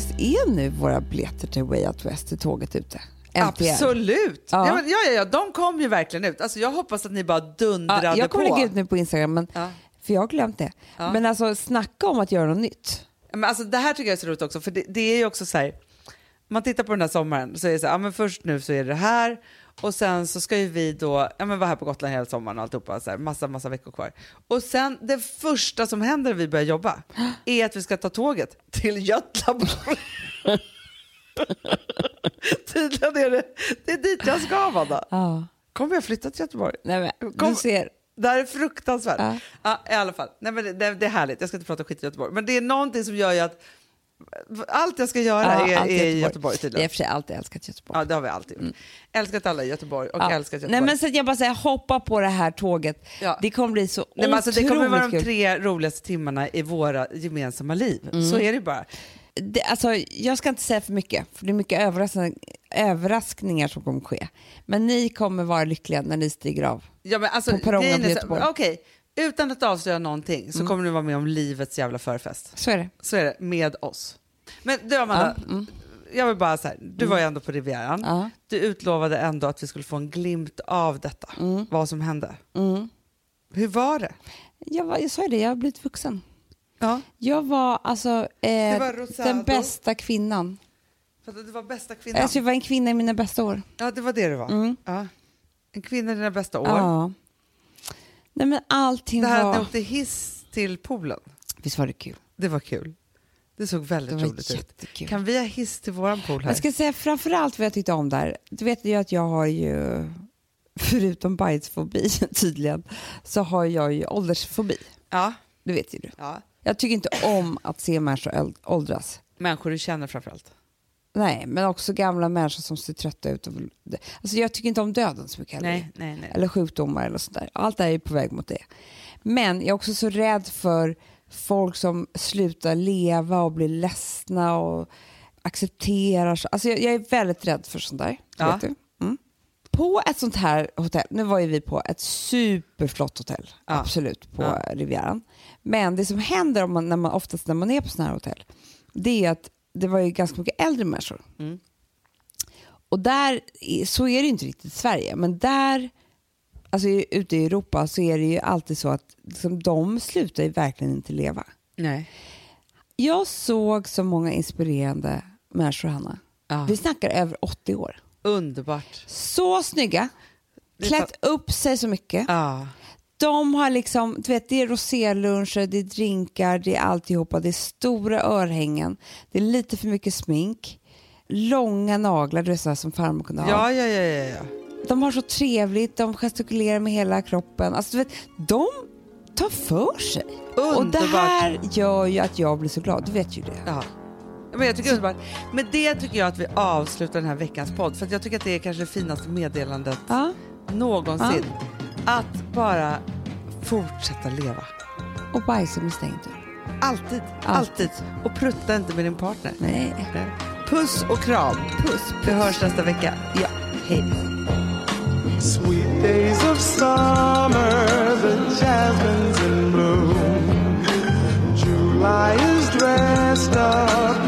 Visst är nu våra biljetter till Way Out West till tåget ute? Äntligen. Absolut! Ja. Ja. ja, ja, de kom ju verkligen ut. Alltså, jag hoppas att ni bara dundrade Ja, jag kommer på. lägga ut nu på Instagram, men, Ja. för jag har glömt det. Ja. Men alltså snacka om att göra något nytt. Men alltså, det här tycker jag är så roligt också, för det, det är ju också så här, man tittar på den här sommaren så är det så här, ja, men först nu så är det här och sen så ska ju vi då ja, men vara här på Gotland hela sommaren och alltihopa, så här, massa, massa veckor kvar. Och sen det första som händer när vi börjar jobba [GASPS] är att vi ska ta tåget till Göteborg. [LAUGHS] Tydligen är det, det är dit jag ska Amanda. Ja. Kommer jag flytta till Göteborg? Nej, men, Kom- du ser. Det här är fruktansvärt. Ja. Ja. I alla fall, Nej, men det, det, är härligt. Jag ska inte prata skit i Göteborg. Men det är någonting som gör ju att allt jag ska göra Ja, är, är i i Göteborg. Göteborg Jag har tydligen. för sig alltid älskat Göteborg. Ja, det har vi alltid gjort. Älskat alla i Göteborg och Ja. älskat Göteborg. Nej, men så jag bara säger, hoppa på det här tåget. Ja. Det kommer bli så Nej, men alltså, det kommer vara de otroligt tre roligaste timmarna i våra gemensamma liv. Mm. Så är det bara. Det, alltså, jag ska inte säga för mycket, för det är mycket överraskningar, överraskningar som kommer ske. Men ni kommer vara lyckliga när ni stiger av. Ja, men alltså, På perrongen på Göteborg. Mm. Okej, utan att avslöja någonting så kommer ni vara med om livets jävla förfest. Så är det. Så är det, med oss. Men du Amanda, Ja, mm. jag vill bara så här, du var ju ändå på Rivieran. Ja. Du utlovade ändå att vi skulle få en glimt av detta, vad som hände. Mm. Hur var det? Jag, var, jag sa ju det, jag har blivit vuxen. Ja. Jag var alltså eh, var den bästa kvinnan. För att du var bästa kvinnan. Alltså, jag var en kvinna i mina bästa år. Ja, det var det du var. Mm. Ja. En kvinna i dina bästa år. Ja. Nej men allting Det här var... att ni åkte hiss till poolen, Visst var det kul? det var kul. Det såg väldigt Det roligt ut. jättekul. Kan vi ha hiss till våran pool här? Jag ska säga framförallt vad jag tyckte om där. Du vet ju att jag har ju, förutom bajsfobi [LAUGHS] tydligen, så har jag ju åldersfobi. Ja. Det vet ju du. ja. Jag tycker inte om att se människor åld- åldras. Människor du känner framförallt. Nej, men också gamla människor som ser trötta ut. Och, alltså jag tycker inte om döden så mycket heller. Nej, nej, nej. Eller sjukdomar eller sådär. Allt det här är ju på väg mot det. Men jag är också så rädd för folk som slutar leva och blir ledsna och accepterar. så- Alltså jag, jag är väldigt rädd för sånt där. Ja. Vet du? Mm. På ett sånt här hotell, nu var ju vi på ett superflott hotell, Ja. absolut, på Ja. Rivieran. Men det som händer om man, när man, oftast när man är på sådana här hotell, det är att det var ju ganska mycket äldre människor. Mm. Och där, så är det ju inte riktigt i Sverige, men där, alltså ute i Europa så är det ju alltid så att liksom, de slutar ju verkligen inte leva. nej. Jag såg så många inspirerande människor, Hanna. Ja. Vi snackar över 80 år. Underbart. Så snygga, klätt upp sig så mycket. Ja. De har liksom, du vet, det är roséluncher, det är drinkar, det är alltihopa. Det är stora örhängen, det är lite för mycket smink, långa naglar, du vet så här som farmor kunde ha. Ja, ja, ja, ja, ja. De har så trevligt, de gestikulerar med hela kroppen. Alltså, du vet, de tar för sig. Och det Underbart. här gör ju att jag blir så glad, du vet ju det. Ja. Men jag tycker underbart. Med det tycker jag att vi avslutar den här veckans podd. För jag tycker att det är kanske det finaste meddelandet Ja. någonsin. Att bara fortsätta leva. Och bajsa med stängd dörr. Alltid, alltid. Och prutta inte med din partner. Nej. Puss och kram. Puss, Vi hörs nästa vecka. Ja, hej. Sweet days of summer, the jasmine's in bloom. July is dressed up